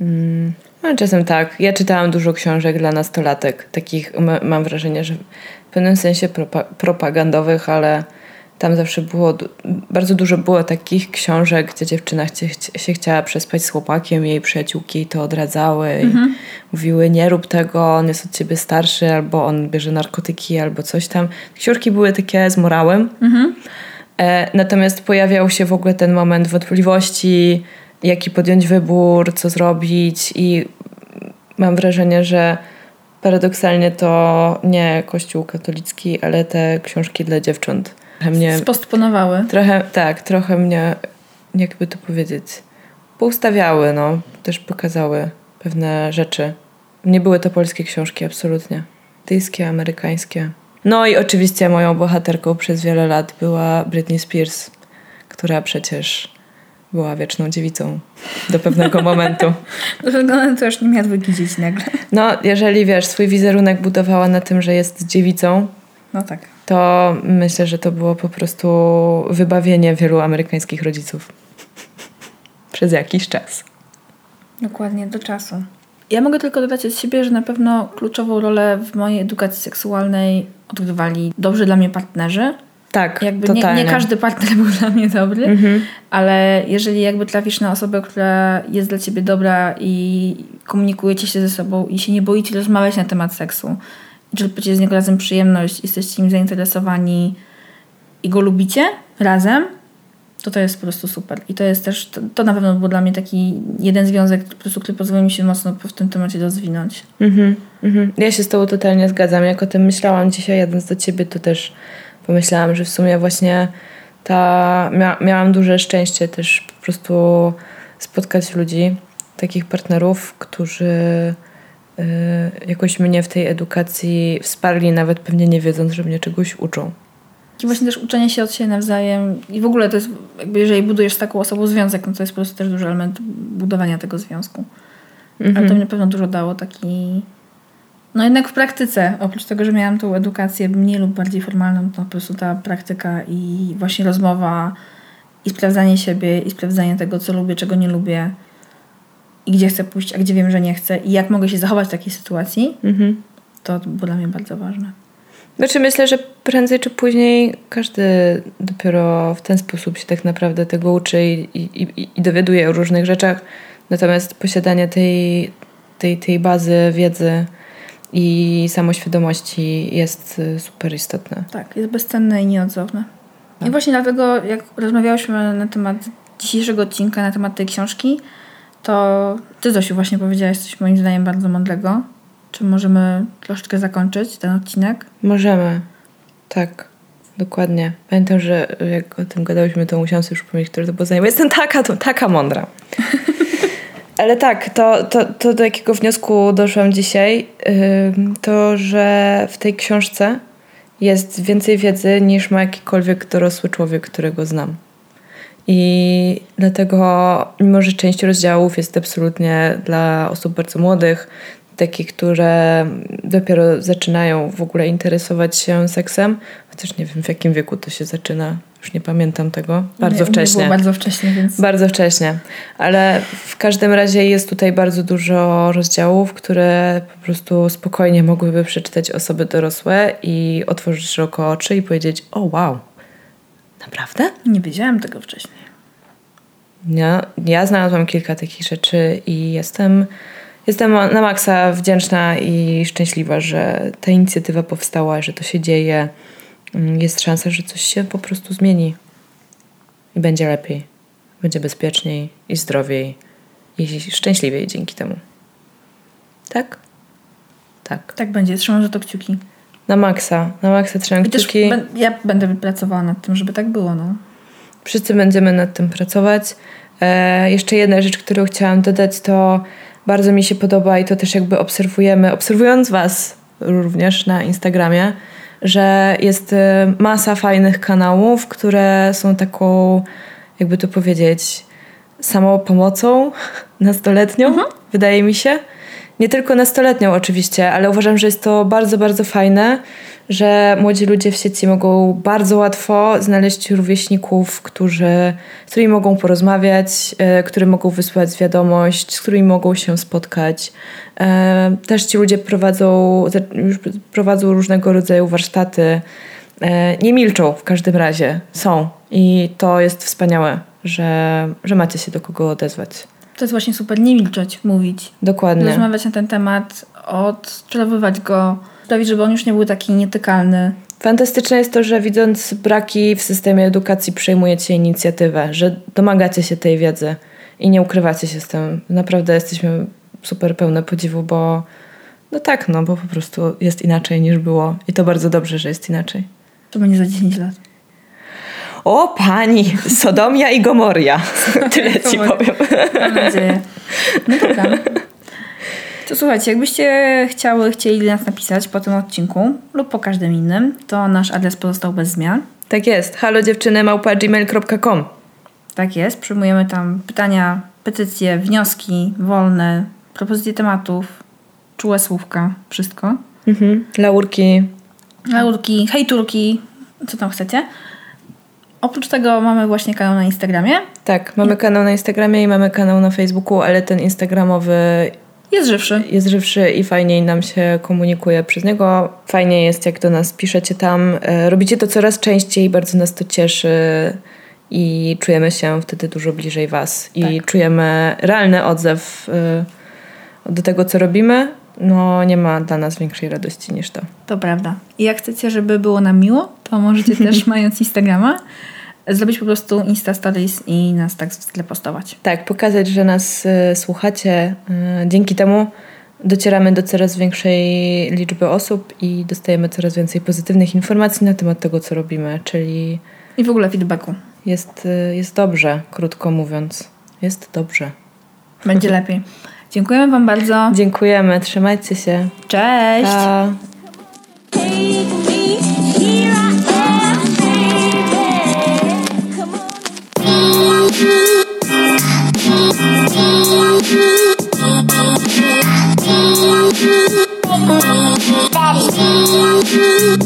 mm, no, czasem tak. Ja czytałam dużo książek dla nastolatek, takich ma- mam wrażenie, że w pewnym sensie propa- propagandowych, ale Tam zawsze było, bardzo dużo było takich książek, gdzie dziewczyna chcie, się chciała przespać z chłopakiem, jej przyjaciółki jej to odradzały i mówiły nie rób tego, on jest od ciebie starszy, albo on bierze narkotyki, albo coś tam. Książki były takie z morałem. E, natomiast pojawiał się w ogóle ten moment wątpliwości, jaki podjąć wybór, co zrobić i mam wrażenie, że paradoksalnie to nie Kościół katolicki, ale te książki dla dziewcząt. Trochę mnie, Spostponowały. trochę, tak, trochę mnie, jakby to powiedzieć, poustawiały, no. Też pokazały pewne rzeczy. Nie były to polskie książki, absolutnie. Brytyjskie, amerykańskie. No i oczywiście moją bohaterką przez wiele lat była Britney Spears, która przecież była wieczną dziewicą do pewnego momentu. Do tego momentu już nie miała dwójki dzieci nagle. No, jeżeli wiesz, swój wizerunek budowała na tym, że jest dziewicą, No tak. to myślę, że to było po prostu wybawienie wielu amerykańskich rodziców. Przez jakiś czas. Dokładnie, do czasu. Ja mogę tylko dodać od siebie, że na pewno kluczową rolę w mojej edukacji seksualnej odgrywali dobrzy dla mnie partnerzy. Tak, Jakby nie, totalnie. nie każdy partner był dla mnie dobry, Mhm. ale jeżeli jakby trafisz na osobę, która jest dla ciebie dobra i komunikujecie się ze sobą i się nie boicie rozmawiać na temat seksu, czerpiecie z niego razem przyjemność, jesteście nim zainteresowani i go lubicie razem, to to jest po prostu super. I to jest też, to, to na pewno był dla mnie taki jeden związek, po prostu, który pozwolił mi się mocno w tym temacie rozwinąć. Mhm, mhm. Ja się z tobą totalnie zgadzam. Jak o tym myślałam dzisiaj jadąc do ciebie, to też pomyślałam, że w sumie właśnie ta... Mia miałam duże szczęście też po prostu spotkać ludzi, takich partnerów, którzy y, jakoś mnie w tej edukacji wsparli, nawet pewnie nie wiedząc, że mnie czegoś uczą. I właśnie też uczenie się od siebie nawzajem i w ogóle to jest, jakby jeżeli budujesz z taką osobą związek, no to jest po prostu też duży element budowania tego związku. Ale to mi na pewno dużo dało taki... No jednak w praktyce, oprócz tego, że miałam tą edukację mniej lub bardziej formalną, to po prostu ta praktyka i właśnie rozmowa i sprawdzanie siebie i sprawdzanie tego, co lubię, czego nie lubię i gdzie chcę pójść, a gdzie wiem, że nie chcę i jak mogę się zachować w takiej sytuacji, Mhm. to było dla mnie bardzo ważne. Znaczy myślę, że prędzej czy później każdy dopiero w ten sposób się tak naprawdę tego uczy i, i, i- dowiaduje o różnych rzeczach. Natomiast posiadanie tej, tej, tej bazy wiedzy i samoświadomości jest y, super istotne. Tak, jest bezcenne i nieodzowne. I właśnie dlatego, jak rozmawiałyśmy na temat dzisiejszego odcinka, na temat tej książki, to ty, Zosiu, właśnie powiedziałaś coś moim zdaniem bardzo mądrego. Czy możemy troszeczkę zakończyć ten odcinek? Możemy. Tak, dokładnie. Pamiętam, że jak o tym gadałyśmy, to musiałam sobie przypomnieć, które to było zdanie. bo Jestem taka, to, taka mądra. Ale tak, to, to, to do jakiego wniosku doszłam dzisiaj, to że w tej książce jest więcej wiedzy niż ma jakikolwiek dorosły człowiek, którego znam. I dlatego, mimo że część rozdziałów jest absolutnie dla osób bardzo młodych, takich, które dopiero zaczynają w ogóle interesować się seksem, chociaż nie wiem w jakim wieku to się zaczyna, już nie pamiętam tego, bardzo Nie, wcześnie. Było bardzo wcześnie, więc Bardzo wcześnie, ale w każdym razie jest tutaj bardzo dużo rozdziałów, które po prostu spokojnie mogłyby przeczytać osoby dorosłe i otworzyć szeroko oczy i powiedzieć: O, wow, naprawdę? nie wiedziałam tego wcześniej. Ja, ja znalazłam kilka takich rzeczy i jestem, jestem na maksa wdzięczna i szczęśliwa, że ta inicjatywa powstała, że to się dzieje. Mm, Jest szansa, że coś się po prostu zmieni i będzie lepiej, będzie bezpieczniej i zdrowiej i szczęśliwiej dzięki temu. Tak? Tak. Tak będzie, trzymam za to kciuki. Na maksa, na maksa trzymam I kciuki. ja będę pracowała nad tym, żeby tak było, no. Wszyscy będziemy nad tym pracować. E, jeszcze jedna rzecz, którą chciałam dodać, to bardzo mi się podoba i to też jakby obserwujemy, obserwując Was również na Instagramie, że jest e, masa fajnych kanałów, które są taką, jakby to powiedzieć, samopomocą nastoletnią, wydaje mi się. Nie tylko nastoletnią oczywiście, ale uważam, że jest to bardzo, bardzo fajne, że młodzi ludzie w sieci mogą bardzo łatwo znaleźć rówieśników, którzy, z którymi mogą porozmawiać, e, którym mogą wysłać wiadomość, z którymi mogą się spotkać. E, Też ci ludzie prowadzą, już prowadzą różnego rodzaju warsztaty e, nie milczą w każdym razie. Są. I to jest wspaniałe, że, że macie się do kogo odezwać. To jest właśnie super, nie milczeć, mówić. Dokładnie. Rozmawiać na ten temat, odczarowywać go, sprawić, żeby on już nie był taki nietykalny. Fantastyczne jest to, że widząc braki w systemie edukacji przejmujecie inicjatywę, że domagacie się tej wiedzy i nie ukrywacie się z tym. Naprawdę jesteśmy super pełne podziwu, bo no tak, no bo po prostu jest inaczej niż było i to bardzo dobrze, że jest inaczej. To będzie za 10 lat. O pani, Sodomia i Gomoria. Tyle ci powiem. Mam nadzieję. No dobra. To słuchajcie, jakbyście chciały, chcieli nas napisać po tym odcinku lub po każdym innym, to nasz adres pozostał bez zmian. Tak jest. Halo dziewczyny małpa gmail.com Tak jest, przyjmujemy tam pytania, petycje, wnioski wolne, propozycje tematów, czułe słówka, wszystko. mhm. Laurki. Laurki, hejturki, co tam chcecie. Oprócz tego mamy właśnie kanał na Instagramie. Tak, mamy kanał na Instagramie i mamy kanał na Facebooku, ale ten instagramowy Jest żywszy. jest żywszy i fajniej nam się komunikuje przez niego. Fajnie jest, jak do nas piszecie tam. E, Robicie to coraz częściej, bardzo nas to cieszy i czujemy się wtedy dużo bliżej Was. I Tak. czujemy realny odzew e, do tego, co robimy. No, nie ma dla nas większej radości niż to. To prawda. I jak chcecie, żeby było nam miło, to możecie też, mając Instagrama, zrobić po prostu Insta Stories i nas tak w tle postować. Tak, pokazać, że nas e, słuchacie. E, Dzięki temu docieramy do coraz większej liczby osób i dostajemy coraz więcej pozytywnych informacji na temat tego, co robimy, czyli I w ogóle feedbacku. jest, e, jest dobrze, krótko mówiąc. Jest dobrze. Będzie lepiej. Dziękujemy Wam bardzo. Dziękujemy, trzymajcie się. Cześć! Pa. Bye.